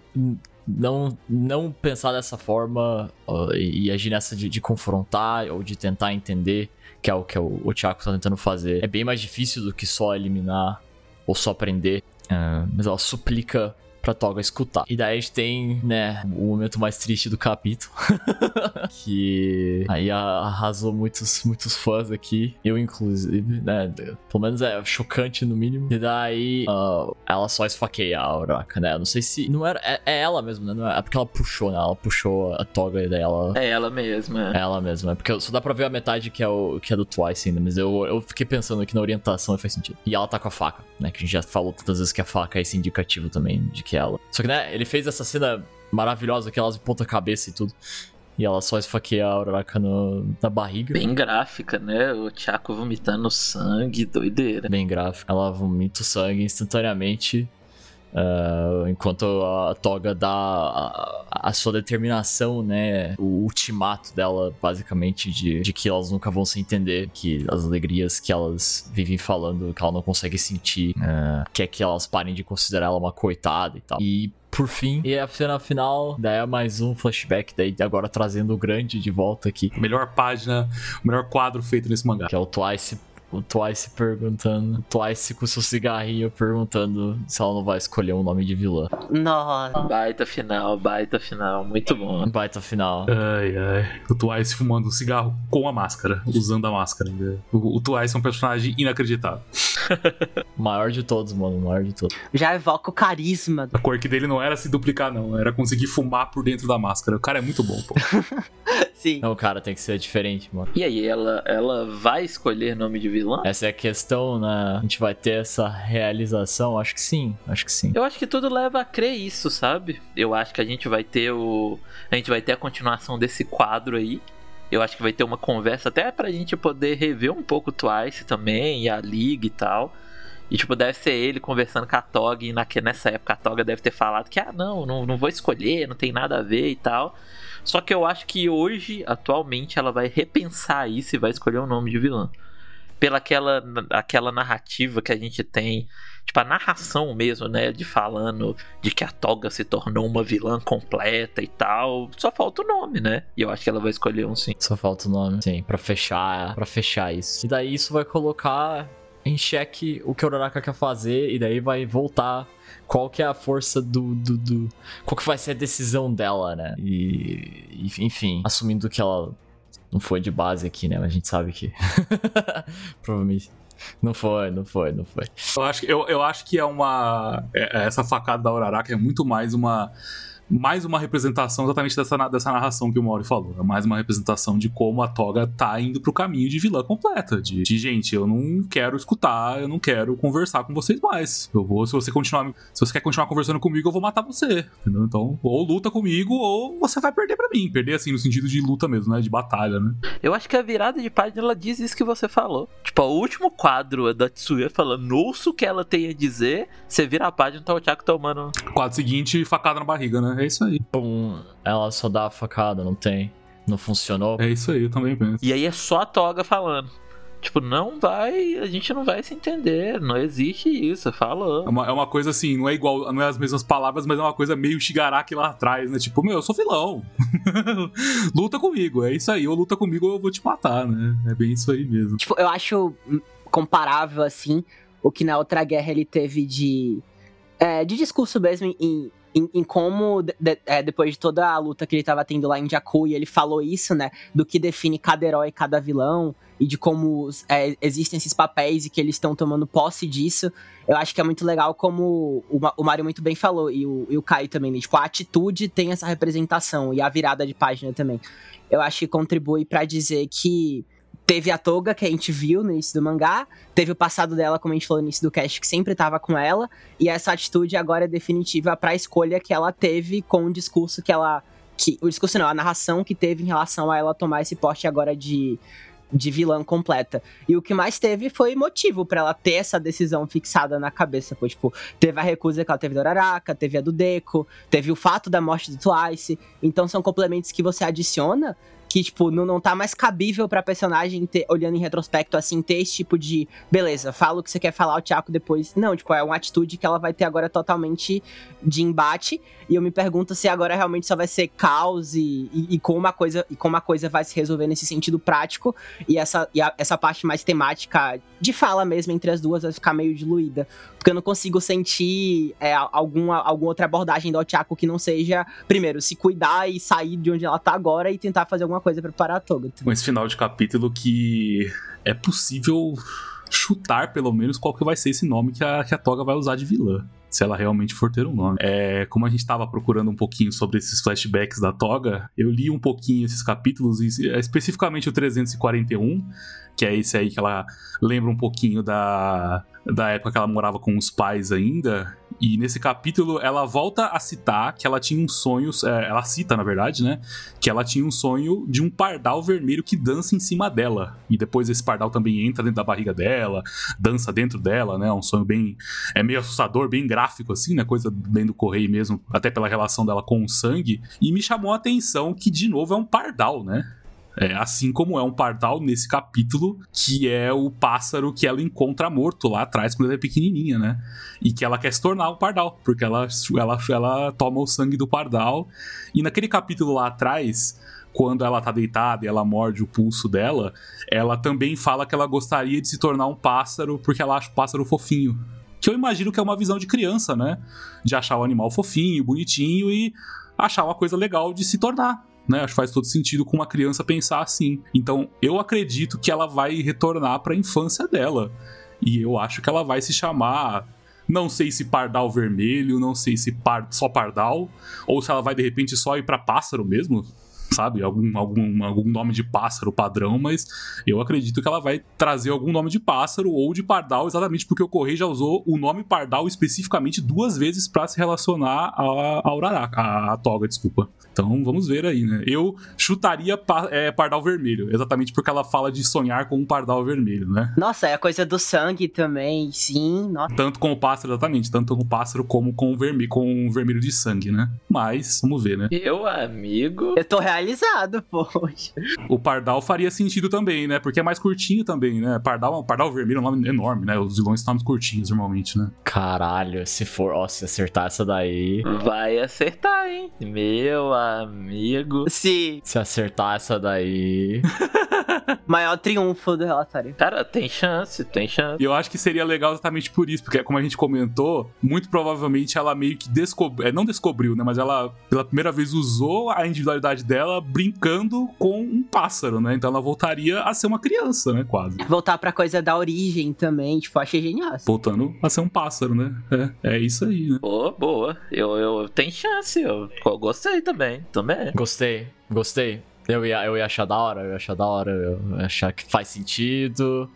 não, não pensar dessa forma uh, e agir nessa de, de, confrontar ou de tentar entender, que é o que o, o Thiago tá tentando fazer, é bem mais difícil do que só eliminar ou só prender. Uh, mas ela suplica pra Toga escutar. E daí a gente tem, né, o momento mais triste do capítulo. <laughs> que aí arrasou muitos, muitos fãs aqui. Eu, inclusive, né? Pelo menos é chocante no mínimo. E daí uh, ela só esfaqueia a Uraka, né? Não sei se. Não era. É, é ela mesmo, né? Não é, é, porque ela puxou, né? Ela puxou a toga e daí ela. É ela mesma. É ela mesma. É porque só dá pra ver a metade que é, o, que é do Twice ainda. Mas eu, eu fiquei pensando aqui na orientação e faz sentido. E ela tá com a faca, né? Que a gente já falou tantas vezes que a faca é esse indicativo também de que ela. Só que, né, ele fez essa cena maravilhosa, que elas ponta cabeça e tudo. E ela só esfaqueia a Uraraka no, na barriga. Bem gráfica, né? O Chaco vomitando sangue, doideira. Bem gráfica. Ela vomita o sangue instantaneamente. Uh, enquanto a Toga dá a, a, sua determinação, né? O ultimato dela, basicamente, de, de que elas nunca vão se entender, que as alegrias que elas vivem falando, que ela não consegue sentir, uh, quer que elas parem de considerar ela uma coitada e tal. E por fim. E a cena final, daí é mais um flashback, daí agora trazendo o grande de volta aqui. Melhor página, o melhor quadro feito nesse mangá. Que é o Twice o Twice perguntando. Twice com seu cigarrinho perguntando se ela não vai escolher um nome de vilã. Nossa. Baita final, baita final. Muito bom. Baita final. Ai, ai. O Twice fumando um cigarro com a máscara, usando a máscara ainda. O, o Twice é um personagem inacreditável. <laughs> maior de todos, mano. Maior de todos. Já evoca o carisma. A quirk dele não era se duplicar, não. Era conseguir fumar por dentro da máscara. O cara é muito bom, pô. <laughs> Sim. Não, o cara tem que ser diferente, mano. E aí, ela, ela vai escolher nome de vilã? Essa é a questão, né? A gente vai ter essa realização? Acho que sim, acho que sim. Eu acho que tudo leva a crer isso, sabe? Eu acho que a gente vai ter o. A gente vai ter a continuação desse quadro aí. Eu acho que vai ter uma conversa até pra gente poder rever um pouco o Twice também, e a Liga e tal. E, tipo, deve ser ele conversando com a Tog, e nessa época a Toga deve ter falado que, ah, não, não, não vou escolher, não tem nada a ver e tal. Só que eu acho que hoje, atualmente, ela vai repensar isso e vai escolher o um nome de vilã. Pela aquela, aquela narrativa que a gente tem tipo, a narração mesmo, né? De falando de que a Toga se tornou uma vilã completa e tal. Só falta o nome, né? E eu acho que ela vai escolher um sim. Só falta o nome, sim, pra fechar, para fechar isso. E daí isso vai colocar em xeque o que o Uraraka quer fazer, e daí vai voltar qual que é a força do, do, do, Qual que vai ser a decisão dela, né? E. Enfim, assumindo que ela não foi de base aqui, né? Mas a gente sabe que. <laughs> Provavelmente. Não foi, não foi, não foi. Eu acho, eu, eu acho que é uma. É, essa facada da Uraraka é muito mais uma mais uma representação exatamente dessa, dessa narração que o Mauri falou. É mais uma representação de como a Toga tá indo pro caminho de vilã completa. De, de, gente, eu não quero escutar, eu não quero conversar com vocês mais. Eu vou, se você continuar. Se você quer continuar conversando comigo, eu vou matar você. Entendeu? Então, ou luta comigo, ou você vai perder para mim. Perder assim, no sentido de luta mesmo, né? De batalha, né? Eu acho que a virada de página ela diz isso que você falou. Tipo, o último quadro da Tsuya falando, ouço o que ela tem a dizer, você vira a página tá o Chaco tomando. Quadro seguinte, facada na barriga, né? É isso aí. Um, ela só dá a facada, não tem. Não funcionou. É isso aí, eu também penso. E aí é só a toga falando. Tipo, não vai. A gente não vai se entender. Não existe isso, falando. É uma, é uma coisa assim, não é igual, não é as mesmas palavras, mas é uma coisa meio Shigaraki lá atrás, né? Tipo, meu, eu sou vilão. <laughs> luta comigo, é isso aí. Ou luta comigo ou eu vou te matar, né? É bem isso aí mesmo. Tipo, eu acho comparável, assim, o que na outra guerra ele teve de. É, de discurso mesmo em, em, em como, de, é, depois de toda a luta que ele tava tendo lá em Jakku, e ele falou isso, né? Do que define cada herói cada vilão, e de como é, existem esses papéis e que eles estão tomando posse disso. Eu acho que é muito legal como o, o Mario muito bem falou, e o, e o também, né? Tipo, a atitude tem essa representação, e a virada de página também. Eu acho que contribui para dizer que Teve a Toga, que a gente viu no início do mangá, teve o passado dela, como a gente falou no início do cast, que sempre tava com ela, e essa atitude agora é definitiva pra escolha que ela teve com o discurso que ela. Que, o discurso não, a narração que teve em relação a ela tomar esse poste agora de, de vilã completa. E o que mais teve foi motivo para ela ter essa decisão fixada na cabeça. Pô, tipo, teve a recusa que ela teve do Araraka, teve a do Deco, teve o fato da morte do Twice. Então são complementos que você adiciona que, tipo, não, não tá mais cabível pra personagem ter, olhando em retrospecto, assim, ter esse tipo de, beleza, fala o que você quer falar, o Tiago depois. Não, tipo, é uma atitude que ela vai ter agora totalmente de embate. E eu me pergunto se agora realmente só vai ser caos e, e, e como, a coisa, e como a coisa vai se resolver nesse sentido prático. E essa, e a, essa parte mais temática de fala mesmo entre as duas vai ficar meio diluída. Porque eu não consigo sentir é, alguma, alguma outra abordagem do Tiago que não seja, primeiro, se cuidar e sair de onde ela tá agora e tentar fazer alguma coisa para parar Toga. Com esse final de capítulo que é possível chutar, pelo menos, qual que vai ser esse nome que a, que a Toga vai usar de vilã se ela realmente for ter um nome. É, como a gente estava procurando um pouquinho sobre esses flashbacks da Toga, eu li um pouquinho esses capítulos, especificamente o 341, que é esse aí que ela lembra um pouquinho da, da época que ela morava com os pais ainda. E nesse capítulo ela volta a citar que ela tinha um sonho, é, ela cita na verdade, né? Que ela tinha um sonho de um pardal vermelho que dança em cima dela. E depois esse pardal também entra dentro da barriga dela, dança dentro dela, né? Um sonho bem. É meio assustador, bem gráfico assim, né? Coisa bem do Correio mesmo, até pela relação dela com o sangue. E me chamou a atenção que, de novo, é um pardal, né? É, assim como é um pardal nesse capítulo, que é o pássaro que ela encontra morto lá atrás quando ela é pequenininha, né? E que ela quer se tornar um pardal, porque ela, ela, ela toma o sangue do pardal. E naquele capítulo lá atrás, quando ela tá deitada e ela morde o pulso dela, ela também fala que ela gostaria de se tornar um pássaro porque ela acha o pássaro fofinho. Que eu imagino que é uma visão de criança, né? De achar o animal fofinho, bonitinho e achar uma coisa legal de se tornar né? Acho que faz todo sentido com uma criança pensar assim. Então, eu acredito que ela vai retornar para a infância dela. E eu acho que ela vai se chamar não sei se pardal vermelho, não sei se par, só pardal, ou se ela vai de repente só ir para pássaro mesmo, sabe? Algum, algum, algum nome de pássaro padrão, mas eu acredito que ela vai trazer algum nome de pássaro ou de pardal, exatamente porque o Correio já usou o nome pardal especificamente duas vezes para se relacionar a, a a, a Toga, desculpa. Então vamos ver aí, né? Eu chutaria pa, é, pardal vermelho, exatamente porque ela fala de sonhar com um pardal vermelho, né? Nossa, é a coisa do sangue também, sim. Nossa. Tanto com o pássaro, exatamente, tanto com o pássaro como com o vermelho, com o vermelho de sangue, né? Mas, vamos ver, né? Eu, amigo. Eu tô real realizado, <laughs> poxa. O Pardal faria sentido também, né? Porque é mais curtinho também, né? Pardal, Pardal Vermelho é um nome enorme, né? Os vilões são nomes curtinhos normalmente, né? Caralho, se for, ó, se acertar essa daí. Vai acertar, hein? Meu amigo. Sim, Se acertar essa daí. <laughs> maior triunfo do relatório. Cara, tem chance, tem chance. E eu acho que seria legal exatamente por isso, porque como a gente comentou, muito provavelmente ela meio que descobriu, é, não descobriu, né, mas ela pela primeira vez usou a individualidade dela brincando com um pássaro, né? Então ela voltaria a ser uma criança, né, quase. Voltar pra coisa da origem também, tipo, achei genial. Voltando a ser um pássaro, né? É, é isso aí, né? Boa, boa. Eu, eu tenho chance, eu, eu gostei também. Também. Gostei, gostei. Eu ia, eu ia achar da hora, eu ia achar da hora, eu ia achar que faz sentido.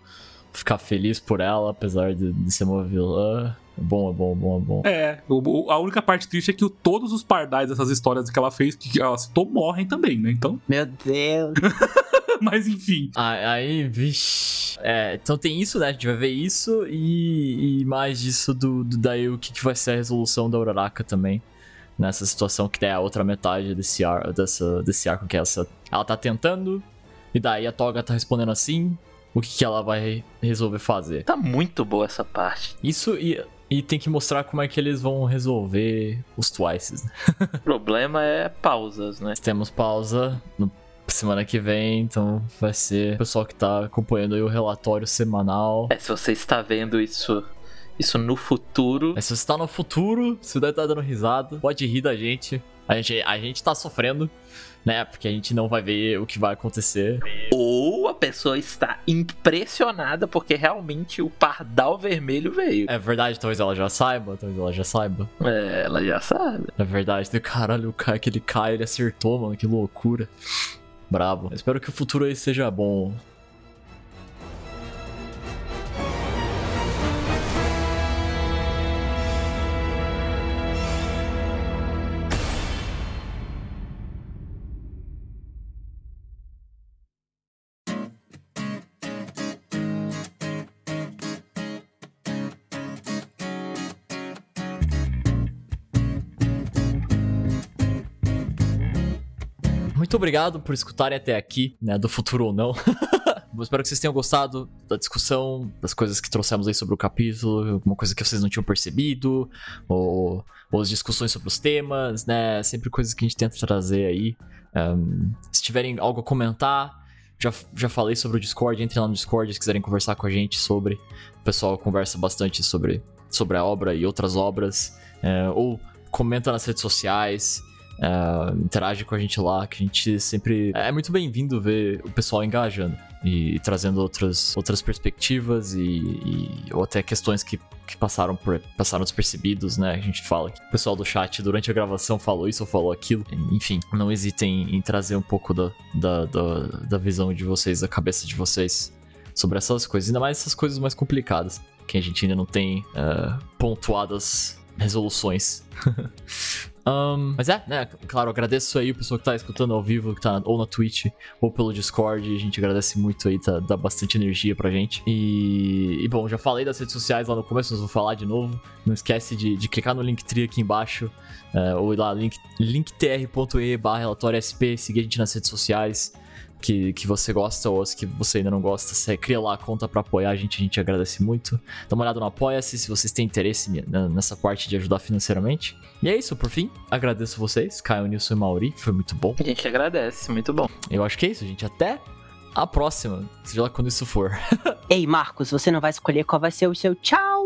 Ficar feliz por ela, apesar de, de ser uma vilã. É bom, é bom, é bom, é bom. É, o- o- a única parte triste é que o- todos os pardais dessas histórias que ela fez, que ela citou, morrem também, né? Então, <laughs> Meu Deus. mas enfim. Ah, Aí, vixe. É, então tem isso, né? A gente vai ver isso e, e mais disso do, do daí o que, que vai ser a resolução da Uraraka também. Nessa situação que é a outra metade desse, ar, dessa, desse arco que é essa. Ela tá tentando, e daí a Toga tá respondendo assim. O que, que ela vai resolver fazer? Tá muito boa essa parte. Isso e, e tem que mostrar como é que eles vão resolver os Twices. né? <laughs> O problema é pausas, né? Temos pausa no semana que vem, então vai ser o pessoal que tá acompanhando aí o relatório semanal. É, se você está vendo isso, isso no futuro, Mas se você tá no futuro, se você tá dando risada, pode rir da gente. A gente, a gente tá sofrendo, né? Porque a gente não vai ver o que vai acontecer. ou a pessoa está impressionada porque realmente o pardal vermelho veio. É verdade, talvez ela já saiba, talvez ela já saiba. É, ela já sabe. É verdade, caralho, o cara que ele cai, ele acertou, mano, que loucura. Brabo. Eu espero que o futuro aí seja bom. Muito obrigado por escutarem até aqui, né? Do futuro ou não. <laughs> Espero que vocês tenham gostado da discussão, das coisas que trouxemos aí sobre o capítulo, alguma coisa que vocês não tinham percebido, ou, ou as discussões sobre os temas, né? Sempre coisas que a gente tenta trazer aí. Ahn, se tiverem algo a comentar, já, já falei sobre o Discord, entrem lá no Discord se quiserem conversar com a gente sobre. O pessoal conversa bastante sobre, sobre a obra e outras obras. é, ou comenta nas redes sociais. É, interage com a gente lá, que a gente sempre. É muito bem-vindo ver o pessoal engajando e, trazendo outras, outras perspectivas e, e- ou até questões que, que passaram, por, passaram despercebidos, né? A gente fala que o pessoal do chat durante a gravação falou isso ou falou aquilo. Enfim, não hesitem em trazer um pouco da, da, da, da visão de vocês, da cabeça de vocês sobre essas coisas, ainda mais essas coisas mais complicadas, que a gente ainda não tem eh, pontuadas resoluções. Ahn, <laughs> mas é, né? Claro, agradeço aí o pessoal que tá escutando ao vivo, que tá ou na Twitch ou pelo Discord. A gente agradece muito aí, tá, dá bastante energia pra gente. E, e, bom, já falei das redes sociais lá no começo, mas vou falar de novo. Não esquece de, de clicar no Linktree aqui embaixo, eh, ou ir lá, link, linktr.e barra relatório SP, seguir a gente nas redes sociais que, que você gosta ou as que você ainda não gosta, você cria lá a conta pra apoiar a gente, a gente agradece muito. Dá uma olhada no Apoia-se se vocês têm interesse nessa parte de ajudar financeiramente. E é isso, por fim, agradeço vocês, Caio, Nilson e Mauri, foi muito bom. A gente agradece, muito bom. Eu acho que é isso, gente, até a próxima, seja lá quando isso for. <laughs> Ei, Marcos, você não vai escolher qual vai ser o seu tchau